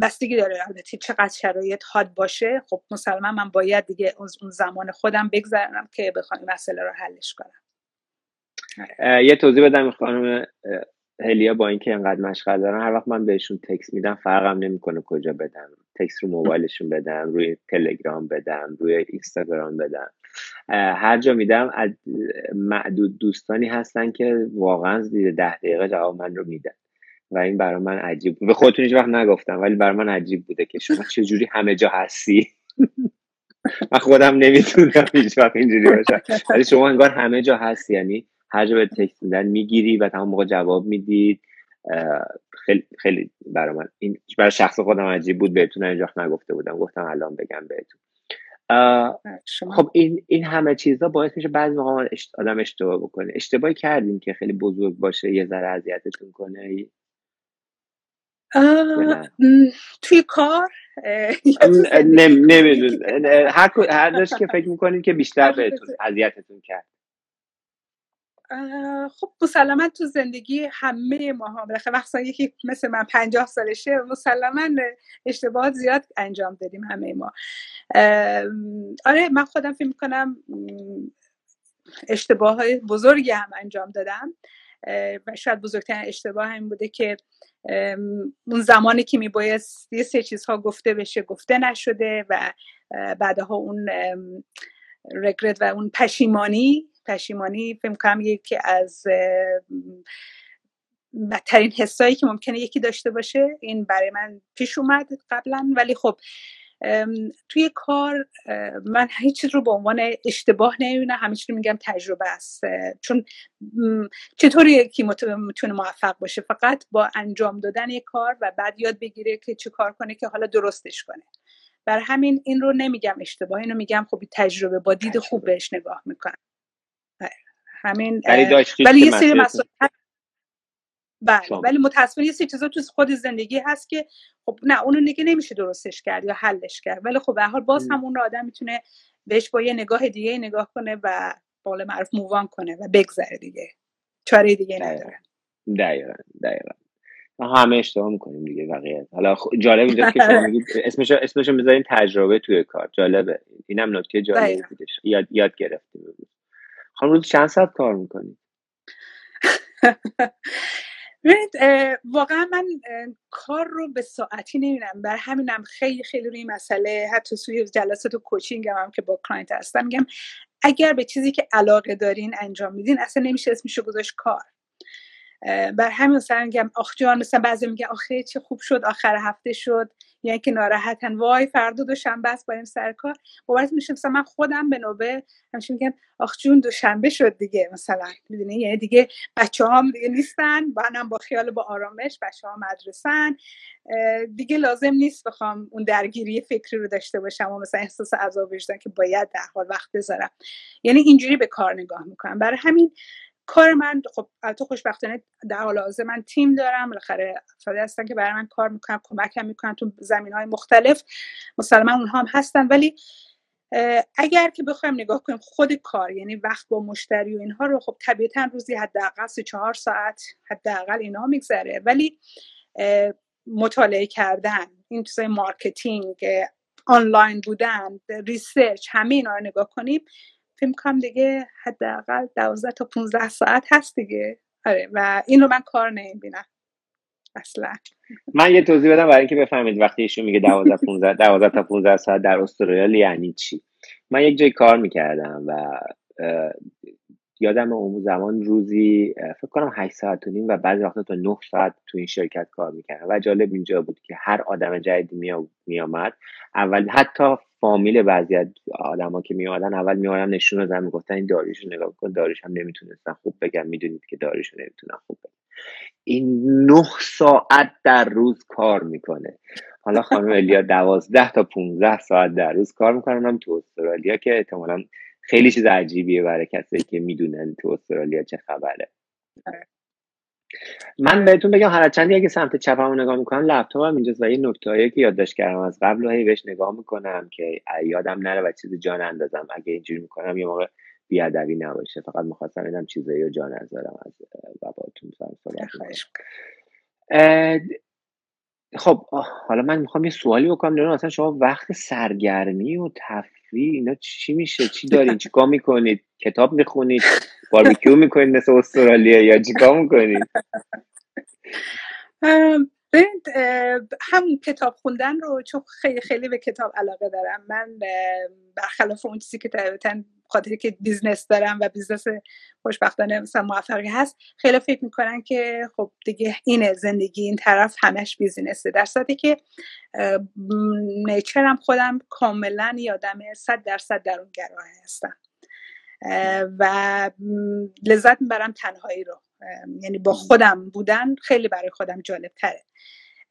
بستگی داره البته چقدر شرایط حاد باشه. خب مسلما من باید دیگه اون زمان خودم بگذرنم که بخوام مسئله رو حلش کنم. یه توضیح بدم خانم هلیا با اینکه انقدر مشغل دارن. هر وقت من بهشون تکس میدم فرقم نمی‌کنه کجا بدم. تکس رو موبایلشون بدم روی تلگرام بدم روی اینستاگرام بدم. هر جا میدم از معدود دوستانی هستن که واقعا زیر ده دقیقه جواب من رو میدن. و این برای من عجیب بود. به خودتون هیچ وقت نگفتم ولی برای من عجیب بوده که شما چجوری همه جا هستی؟ *laughs* من خودم نمی‌تونم هیچ وقت اینجوری باشم. ولی شما انگار همه جا هستی یعنی هر جا به تکست میدن می‌گیری و تمام موقع جواب می‌دید. خیلی خیلی برای من این برای شخص خودم عجیب بود بهتون اینجا نگفته بودم. گفتم الان بگم بهتون. خب این این همه چیزا باعث میشه بعضی موقع آدم اشتباه بکنه. اشتباهی کردیم که خیلی بزرگ باشه یه ذره اذیتتون کنه توی کار نمیدون هر هر که فکر می‌کنید که بیشتر بهتون اذیتتون کرد. خب مسلما تو زندگی همه ما ها بالاخره یکی مثل من پنجاه سالشه مسلما اشتباهات زیاد انجام دادیم همه ما. آره من خودم فکر می‌کنم اشتباه های بزرگی هم انجام دادم. و شاید بزرگترین اشتباه هم بوده که اون زمانی که میبایست یه سه چیزها گفته بشه گفته نشده و بعدها اون رگرت و اون پشیمانی پشیمانی فکر کنم یکی از بدترین حسایی که ممکنه یکی داشته باشه این برای من پیش اومد قبلا. ولی خب توی کار من هیچ چیز رو به عنوان اشتباه نمی‌بینم همه رو میگم تجربه است. چون چطوری یکی می‌تونه موفق باشه؟ فقط با انجام دادن یک کار و بعد یاد بگیره که چه کار کنه که حالا درستش کنه. بر همین این رو نمیگم اشتباه اینو میگم خب تجربه با دید خوب بهش نگاه می‌کنم. همین ولی یه سری مسائل بله ولی متاسفانه یه سری چیزا تو خود زندگی هست که خب نه اونو نگه نمیشه درستش کرد یا حلش کرد. ولی خب به حال باز هم اون آدم می‌تونه بهش با یه نگاه دیگه نگاه کنه و قول معروف move on کنه و بگذره دیگه. چاره دیگه نداره دقیقا دقیقا. همه اشتباه می‌کنیم دیگه بقیه. حالا جالب اینجاست که شما *laughs* میگید اسمش اسمشو می‌ذارین تجربه توی کار. جالبه. اینم نکته جالبی بودش. یاد یاد گرفتیم خانم روزی چند ساعت کار می‌کنید؟ *laughs* واقعا من کار رو به ساعتی نمی‌دونم بر همینم خیلی خیلی روی مسئله حتی توی جلسات و coaching هم, که با client هستم میگم اگر به چیزی که علاقه دارین انجام میدین اصلا نمیشه اسمشو گذاشت کار. بر همین مثلا میگم آخ جان مثلا بعضی میگه آخه چه خوب شد آخر هفته شد. یعنی که ناراحتن. وای فردا دوشنبه است بریم سر کار. باورت میشه مثلا من خودم به نوبه همیشه میگم آخ جون دوشنبه شد دیگه. مثلا می‌دونی؟ یعنی دیگه بچه هم دیگه نیستن هم با خیال با آرامش بچه ها مدرسن دیگه لازم نیست بخوام اون درگیری فکری رو داشته باشم و مثلا احساس عذاب وجدان که باید در حال وقت بذارم. یعنی اینجوری به کار نگاه می‌کنم. برای همین کار من خب تو خوشبختانه در حال حاضر من تیم دارم بالاخره افرادی هستن که برای من کار می‌کنن کمکم می‌کنن تو زمینه های مختلف مسلما اونها هم هستن. ولی اگر که بخوایم نگاه کنیم خود کار یعنی وقت با مشتری و اینها رو خب طبیعتا روزی حداقل سه چهار ساعت حداقل اینها میگذره. ولی مطالعه کردن این چیزای marketing آنلاین بودن research همه اینا رو نگاه کنیم فکر کنم دیگه حداقل 12 تا 15 ساعت هست دیگه. آره و این رو من کار نمی‌بینم. اصلا. من یه توضیح بدم برای اینکه بفهمید وقتی ایشون میگه 12 15 12 تا 15 ساعت در استرالیا یعنی چی؟ من یک جای کار می‌کردم و یادم اون زمان روزی فکر کنم 8 ساعت و نیم و بعضی وقتا تا 9 ساعت تو این شرکت کار می‌کردم. و جالب اینجا بود که هر آدم جدیدی می آمد اول حتی فامیل بعضی از آدما که میادن اول میادن نشون دادن می‌گفتن این داریشو نگاه کن داریش هم نمی‌تونستن. خوب بگم می‌دونید که داریشو نمی‌تونن خوب بگم. این نه ساعت در روز کار می‌کنه. حالا خانم الیا دوازده تا 15 ساعت در روز کار می‌کنن. هم تو استرالیا که احتمالا خیلی چیز عجیبیه برای کسی که می‌دونن تو استرالیا چه خبره. من بهتون بگم هر چندی اگه سمت چپمو نگاه می‌کنم لپتاپم اینجاست و یه نکته که یادداشت کردم. از قبل هی بهش نگاه می‌کنم که یادم نره و چیز جان اندازم. اگه اینجوری می‌کنم یه موقع بیادبی نباشه. فقط می‌خواستم اینم چیزایی رو جان نذارم از و باتون خب حالا من می‌خوام یه سوالی بکنم. نمی‌دونم اصلا شما وقت سرگرمی و تفریح اینا چی میشه؟ چی دارین؟ چیکار می‌کنید؟ کتاب می‌خونید؟ باربیکیو می‌کنید مثل استرالیا یا چیکار می‌کنید؟ هم کتاب خوندن رو چون خیلی خیلی به کتاب علاقه دارم. من برخلاف اون چیزی که خاطر که business دارم و business خوشبختانه مثلا موفقی هست خیلی فکر می‌کنن که خب دیگه اینه زندگی این طرف همش business ه در صورتی که nature م خودم کاملا آدم صد درصد درون‌گرا هستم. و لذت می‌برم تنهایی رو. یعنی با خودم بودن خیلی برای خودم جالب تره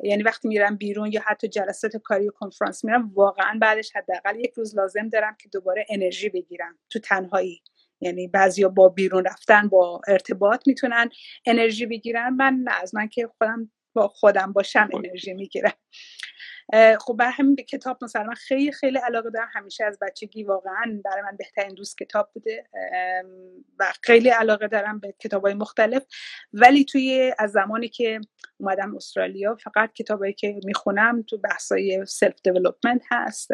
یعنی وقتی میرم بیرون یا حتی جلسات کاری و کنفرانس میرم واقعا بعدش حداقل یک روز لازم دارم که دوباره انرژی بگیرم تو تنهایی. یعنی بعضیا با بیرون رفتن با ارتباط می‌تونن انرژی بگیرن. من از من که خودم با خودم باشم انرژی می‌گیرم. خب بر همین به کتاب مثلا من خیلی خیلی علاقه دارم. همیشه از بچگی واقعا برای من بهترین دوست کتاب بوده. و خیلی علاقه دارم به کتاب های مختلف. ولی توی از زمانی که اومدم استرالیا فقط کتابایی که می‌خونم تو بحثای سلف دیولپمنت هست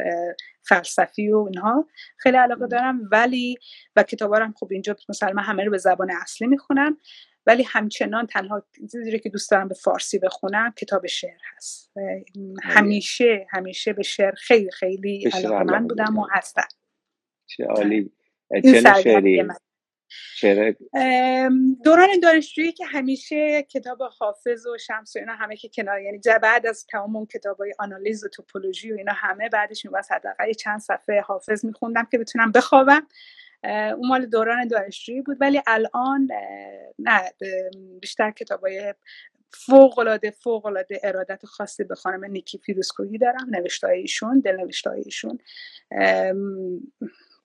فلسفی و اینها. خیلی علاقه دارم. ولی و کتابا هم خب اینجا مثلا من همه رو به زبان اصلی می‌خونم. ولی همچنان تنها چیزی که دوست دارم به فارسی بخونم کتاب شعر هست. همیشه همیشه به شعر خیلی خیلی علاقه من بودم و هستم. چه عالی. شعری دوران دانشجویی که همیشه کتاب حافظ و شمس و اینا همه که کنار یعنی بعد از تمام اون کتاب های آنالیز و توپولوژی و اینا همه بعدش میباید حداقل چند صفحه حافظ میخوندم که بتونم بخوابم. اون مال دوران دانشجویی بود. ولی الان نه بیشتر کتاب های فوق العاده فوق العاده ارادت خاصی به خانم نیکی فیروزکوهی دارم نوشته ایشون دل نوشته ایشون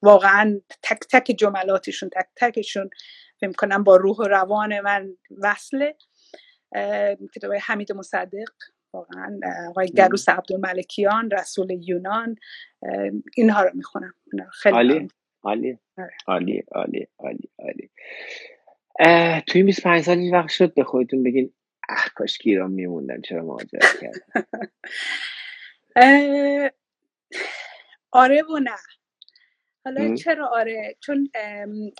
واقعا تک تک جملاتشون تک تکشون فکر کنم با روح و روان من وصله. کتاب حمید مصدق واقعا آقای گروس عبدالملکیان رسول یونان. اینها رو می‌خونم. خیلی عالی آره. عالی عالی عالی عالی توی 25 سال وقت شد به خودتون بگین اه کاش که ایران میموندن چرا مهاجرت کردن *laughs* آره و نه. حالا چرا آره؟ چون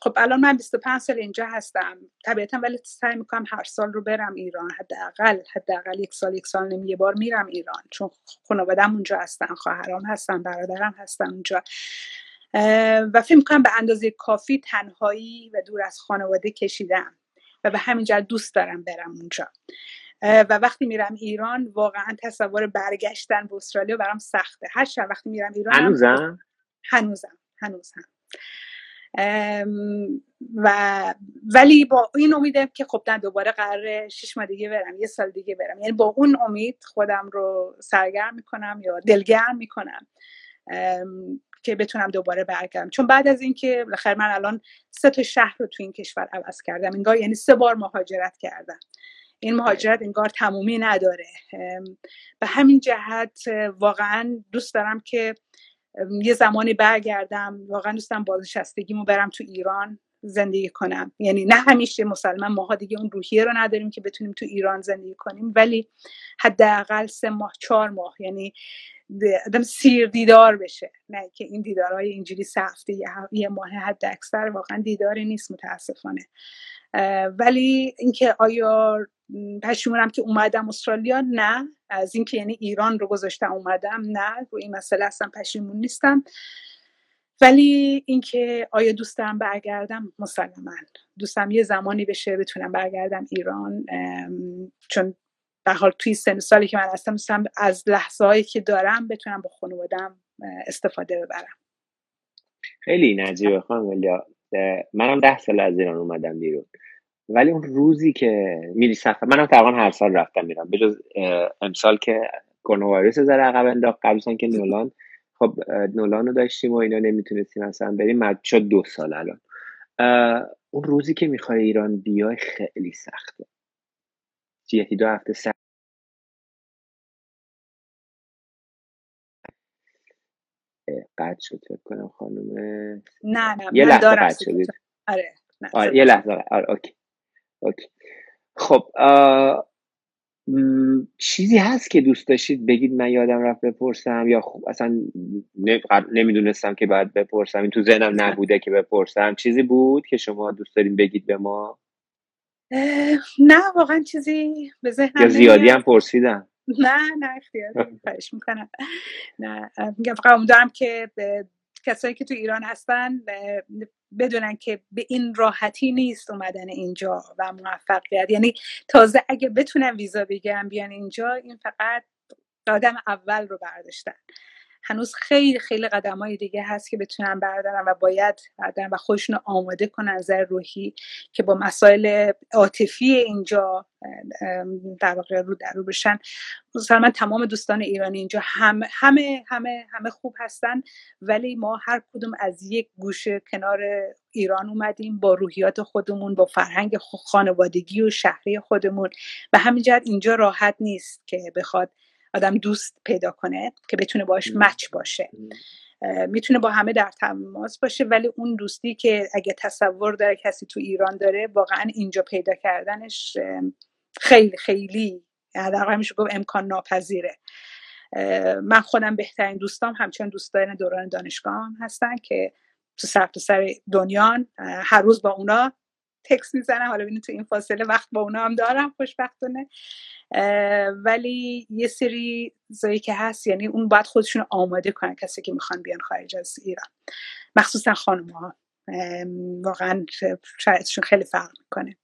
خب الان من 25 سال اینجا هستم. طبیعتا ولی سعی می‌کنم هر سال رو برم ایران. حداقل حداقل یک سال یک سال نمی یه بار میرم ایران. چون خانوادم اونجا هستن خواهرام هستن برادرم هستن اونجا. و فکر کنم به اندازه کافی تنهایی و دور از خانواده کشیدم و به همین جهت دوست دارم برم اونجا. و وقتی میرم ایران واقعا تصور برگشتن به استرالیا برام سخته. هر شب وقتی میرم ایران هنوزم؟ هنوزم هنوزم. و ولی با این امیدم که خب نه دوباره قرار شش ماه دیگه برم یه سال دیگه برم. یعنی با اون امید خودم رو سرگرم می‌کنم یا دلگرم می‌کنم. که بتونم دوباره برگردم. چون بعد از اینکه بالاخره من الان سه تا شهر رو تو این کشور عوض کردم. انگار یعنی سه بار مهاجرت کردم. این مهاجرت انگار تمومی نداره. به همین جهت واقعا دوست دارم که یه زمانی برگردم. واقعا دوست دارم بازنشستگیمو برم تو ایران. زندگی کنم. یعنی نه همیشه مسلمان ماها دیگه اون روحیه رو نداریم که بتونیم تو ایران زندگی کنیم ولی حداقل سه ماه چهار ماه یعنی آدم سیر دیدار بشه. نه که این دیدارهای اینجوری سخته یه ماه حد اکثر واقعا دیداری نیست متاسفانه. ولی اینکه آیا پشیمونم که اومدم استرالیا؟ نه. از اینکه یعنی ایران رو گذاشتم اومدم نه. رو این مسئله اصلا پشیمون نیستم. ولی اینکه آیا دوست دارم برگردم مسلما دوستم یه زمانی بشه بتونم برگردم ایران چون به حال توی سن سالی که من هستم دوستم از لحظه هایی که دارم بتونم با خانوادم استفاده ببرم. خیلی نجیبه ولیا منم ده سال از ایران اومدم بیرون. ولی اون روزی که میری سفر منم تقریبا هر سال رفتم میرم بجز امسال که کرونا ویروس زده عقب انداخت قبل که نولان خب نولان رو داشتیم و اینا نمی‌تونستیم اصلا بریم. شد دو سال الان. اون روزی که می‌خوای ایران بیای خیلی سخته. یکی دو هفته سخت. قد شد فکر کنم خانم. نه نه یه لحظه قد شدید. آره آره یه لحظه. آره اوکی. اوکی. خب چیزی هست که دوست داشتید بگید من یادم رفت بپرسم یا خب اصلا نمی‌دونستم که باید بپرسم. این تو ذهنم نبوده که بپرسم. چیزی بود که شما دوست داریم بگید به ما؟ نه واقعا چیزی به ذهنم یا زیادی هم پرسیدم. نه نه اختیار خواهش می‌کنم. نه میگم فقط دارم که کسایی که تو ایران هستن بدونن که به این راحتی نیست اومدن اینجا و موفقیت. یعنی تازه اگه بتونن ویزا بگیرن بیان اینجا این فقط قدم اول رو برداشتن. هنوز خیلی خیلی قدم های دیگه هست که بتونن بردارن و باید بردارن و خودشون آماده کنن نظر روحی که با مسائل عاطفی اینجا در واقع رو در رو بشن. مثلا تمام دوستان ایرانی اینجا همه همه همه همه خوب هستن ولی ما هر کدوم از یک گوشه کنار ایران اومدیم با روحیات خودمون با فرهنگ خانوادگی و شهری خودمون. و همین اینجا راحت نیست که بخواد آدم دوست پیدا کنه که بتونه باش مچ باشه. می‌تونه با همه در تماس باشه ولی اون دوستی که اگه تصور داره کسی تو ایران داره واقعا اینجا پیدا کردنش خیلی خیلی در میشه گفت امکان ناپذیره. من خودم بهترین دوستام همچنان دوستان دوران دانشگاه هستن که تو سر تو سر دنیا هر روز با اونا تکس می‌زنم. حالا ببینید تو این فاصله وقت با اونا هم دارم خوشبختانه. ولی یه سری زایی که هست یعنی اون باید خودشون آماده کنن کسی که می‌خوان بیان خارج از ایران. مخصوصا خانم ها واقعا شرایطشون خیلی فرق می‌کنه.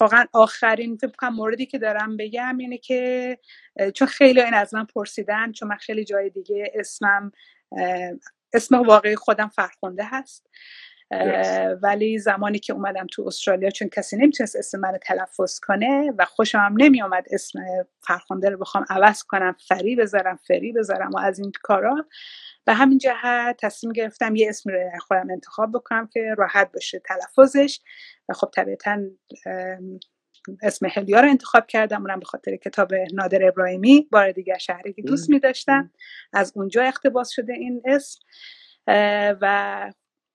واقعا آخرین فکر موردی که دارم بگم اینه که چون خیلی این از من پرسیدن چون من خیلی جای دیگه اسمم اسم واقعی خودم فرخونده هست. ولی زمانی که اومدم تو استرالیا چون کسی نمی‌تونست اسم من تلفظ کنه و خوشم هم نمی اومد اسم فرخنده رو بخوام عوض کنم فری بذارم فری بذارم و از این کارا. به همین جهت تصمیم گرفتم یه اسم رو خودم انتخاب بکنم که راحت باشه تلفظش. و خب طبیعتا اسم هلیا رو انتخاب کردم. اونم به خاطر کتاب نادر ابراهیمی بار دیگر شهری که دوست می داشتم از اونجا اقتباس شده این اسم. و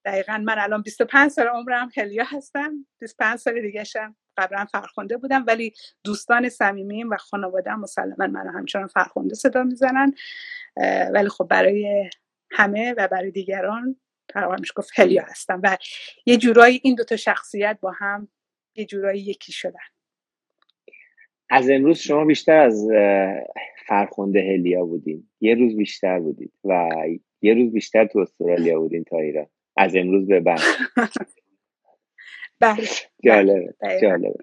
دقیقا من الان 25 سال عمرم هلیا هستم. 25 سال دیگه شم قبلا فرخونده بودم ولی دوستان صمیمیم و خانواده مسلما من همچنان فرخونده صدا می‌زنن. ولی خب برای همه و برای دیگران میشه گفت هلیا هستم. و یه جورایی این دوتا شخصیت با هم یه جورایی یکی شدن. از امروز شما بیشتر از فرخونده هلیا بودین. یه روز بیشتر بودید و یه روز بیشتر تو استرالیا بودین تا ایران. از امروز به بعد. بله *laughs* جالبه جالبه.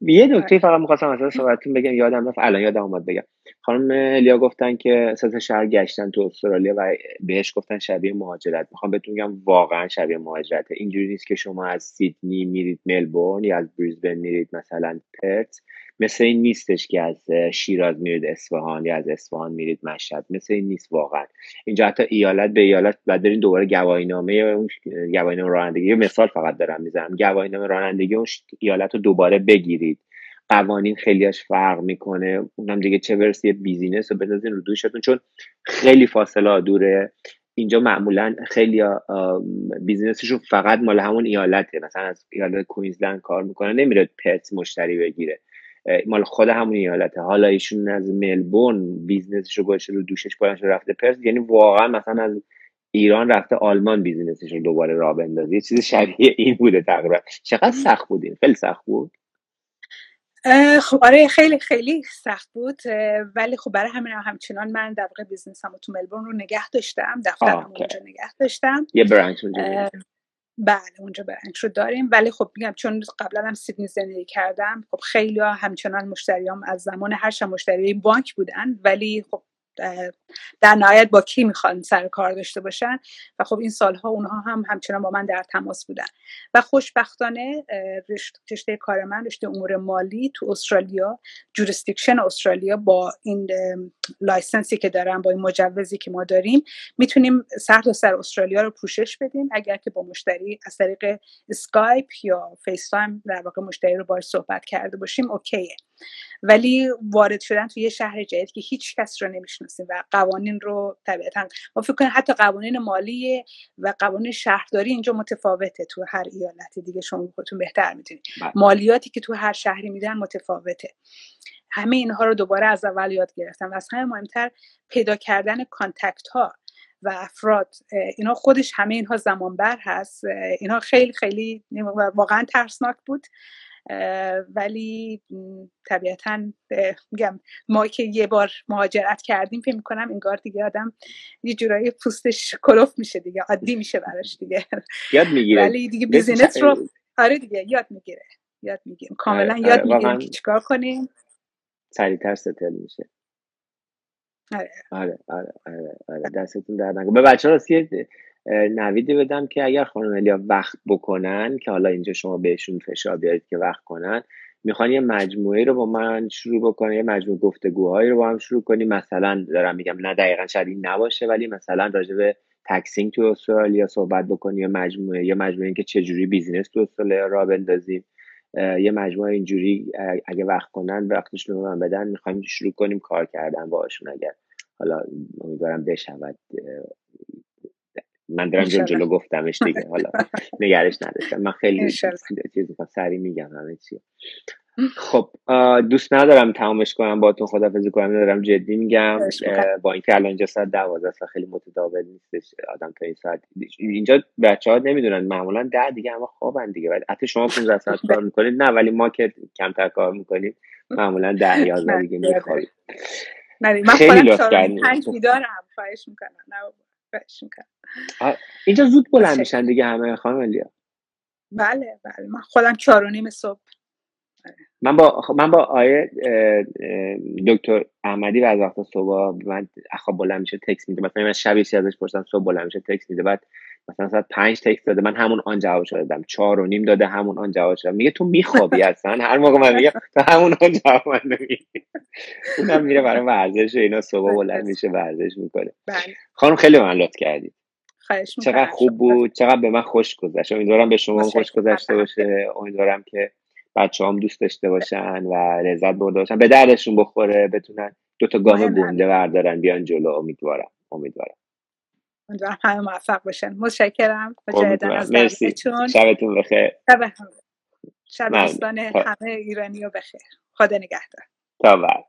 یه نکته فقط می‌خواستم از صحبتتون بگم یادم رفت الان یادم اومد بگم. خانم الیا گفتن که سه شهر گشتن تو استرالیا و بهش گفتن شبیه مهاجرت. می‌خوام بهتون بگم واقعا شبیه مهاجرته. اینجوری نیست که شما از سیدنی میرید ملبورن یا از بریزبن میرید مثلا پرت. مثل این نیستش که از شیراز میرید اصفهان یا از اصفهان میرید مشهد. مثل این نیست واقعا. اینجا حتی ایالت به ایالت بعد دارین دوباره گواهینامه اون گواهینامه رانندگی مثال فقط دارم می‌زنم. گواهینامه رانندگی اون ایالت رو دوباره بگیرید. قوانین خیلیاش فرق می‌کنه. اونم دیگه چه برسه یه business رو بندازین رو دوشتون چون خیلی فاصله دوره اینجا معمولا خیلی business شون فقط مال همون ایالته. مثلا از ایالت کوینزلند کار می‌کنه نمیره پرت مشتری بگیره. مال خود همون ایالته. حالا ایشون از ملبورن business ش رو گذاشته رو دوشش بلند رفته پرس. یعنی واقعا مثلا از ایران رفته آلمان business ش رو دوباره راه بندازه. یه چیز شبیه این بوده تقریبا. چقدر سخت بودین. خیلی سخت بود. خب آره خیلی خیلی سخت بود ولی خب برای همین هم همچنان من در واقع بیزنسم تو ملبورن رو نگه داشتم دفترم اونجا نگه داشتم. یه برانچ اونجا بله اونجا برنج رو داریم ولی خب میگم چون قبلا هم سیدنی زندگی کردم خب خیلی ها همچنان مشتریام از زمان هر مشتری بانک بودن ولی خب در نهایت با کی می‌خوان سر کار داشته باشن؟ و خب این سالها اونها هم همچنان با من در تماس بودن. و خوشبختانه رشته کار من رشته امور مالی تو استرالیا jurisdiction استرالیا با این license ی که دارم با این مجوزی که ما داریم می‌تونیم سر تا سر استرالیا رو پوشش بدیم. اگر که با مشتری از طریق اسکایپ یا فیس تایم در واقع مشتری رو باش صحبت کرده باشیم okay ه. ولی وارد شدن توی یه شهر جدید که هیچ کس رو نمی‌شناسیم و قوانین رو طبیعتا ما فکر کنیم حتی قوانین مالی و قوانین شهرداری اینجا متفاوته تو هر ایالتی دیگه. شما خودتون بهتر می‌دونید. بله. مالیاتی که تو هر شهری میدن متفاوته. همه اینها رو دوباره از اول یاد گرفتم. و از همه مهمتر پیدا کردن کانتکت ها و افراد. اینا خودش همه اینها زمان بر هست. اینها خیلی خیلی واقعا ترسناک بود. ولی طبیعتا میگم ما که یه بار مهاجرت کردیم فکر می‌کنم انگار دیگه آدم یه جورایی پوستش کلوف میشه دیگه عادی میشه براش دیگه. یاد می‌گیره. ولی دیگه بیزینس رو آره دیگه یاد می‌گیره یاد می‌گیریم کاملا آره، یاد آره، می‌گیریم که چیکار کنیم. سریعتر ستل میشه. آره. آره آره آره, آره. دستتون در به بچه ها نویدی بدم که اگر خانم الیا وقت بکنن که حالا اینجا شما بهشون فشار بیارید که وقت کنن می‌خوان یه مجموعه رو با من شروع بکنه یه مجموعه گفتگوهایی رو با هم شروع کنیم مثلا دارم میگم نه دقیقا شاید این نباشه ولی مثلا راجع به taxing تو استرالیا صحبت بکنیم یه مجموعه یه مجموعه که چجوری business تو استرالیا راه بندازیم. یه مجموعه اینجوری اگه وقت کنن وقتش رو من بدن می‌خوایم شروع کنیم کار کردن باشون اگر حالا امیدوارم بشود من دارم جلو جلو گفتمش دیگه. *laughs* حالا نگرش نداشتم. من خیلی چیز سری میگم همه چی. خب دوست ندارم تمامش کنم با تو خدافزی کنم دارم جدی میگم با اینکه الان اینجا ساعت دوازده ساعت خیلی متداول نیستش آدم تا این ساعت اینجا بچه ها نمی‌دونن معمولا ده دیگه اما خوابن دیگه. ولی حتی شما 15 ساعت کار می‌کنید نه ولی ما که کمتر کار می‌کنیم معمولا ده *laughs* یازده دیگه میخوابیم. من خودم پنج بیدارم خواهش می‌کنم. اینجا زود بلند میشن دیگه همه خانم الیا بله بله. من خودم چهار و نیم صبح. من با من با آیه دکتر احمدی از وقت صبح من اخواب بلند میشه تکس میده. مثلا من شبی ازش پرسیدم صبح بلند میشه تکس میده. بعد مثلا ساعت پنج تکس داده. من همون آن جواب دادم. چهار و نیم داده همون آن جواب شده میگه تو میخوابی اصلا؟ هر موقع من میگم تو همون آن جواب من اونم میره برای ورزش و اینا صبح بلند میشه ورزش می‌کنه. بله. خانم خیلی من لطف کردید. چقدر خوب بود. چقدر به من خوش گذشت. امیدوارم به شما خوش گذشته باشه. امیدوارم که بچه هم دوست داشته باشن و لذت برده باشن. به دردشون بخوره. بتونن دو تا گام گنده بردارن. بیان جلو. امیدوارم. امیدوارم. امیدوارم همه موفق باشن. متشکرم. از مرسی. شبتون بخیر. شب همه ایرانی بخیر. خدا نگهدار. تا بعد.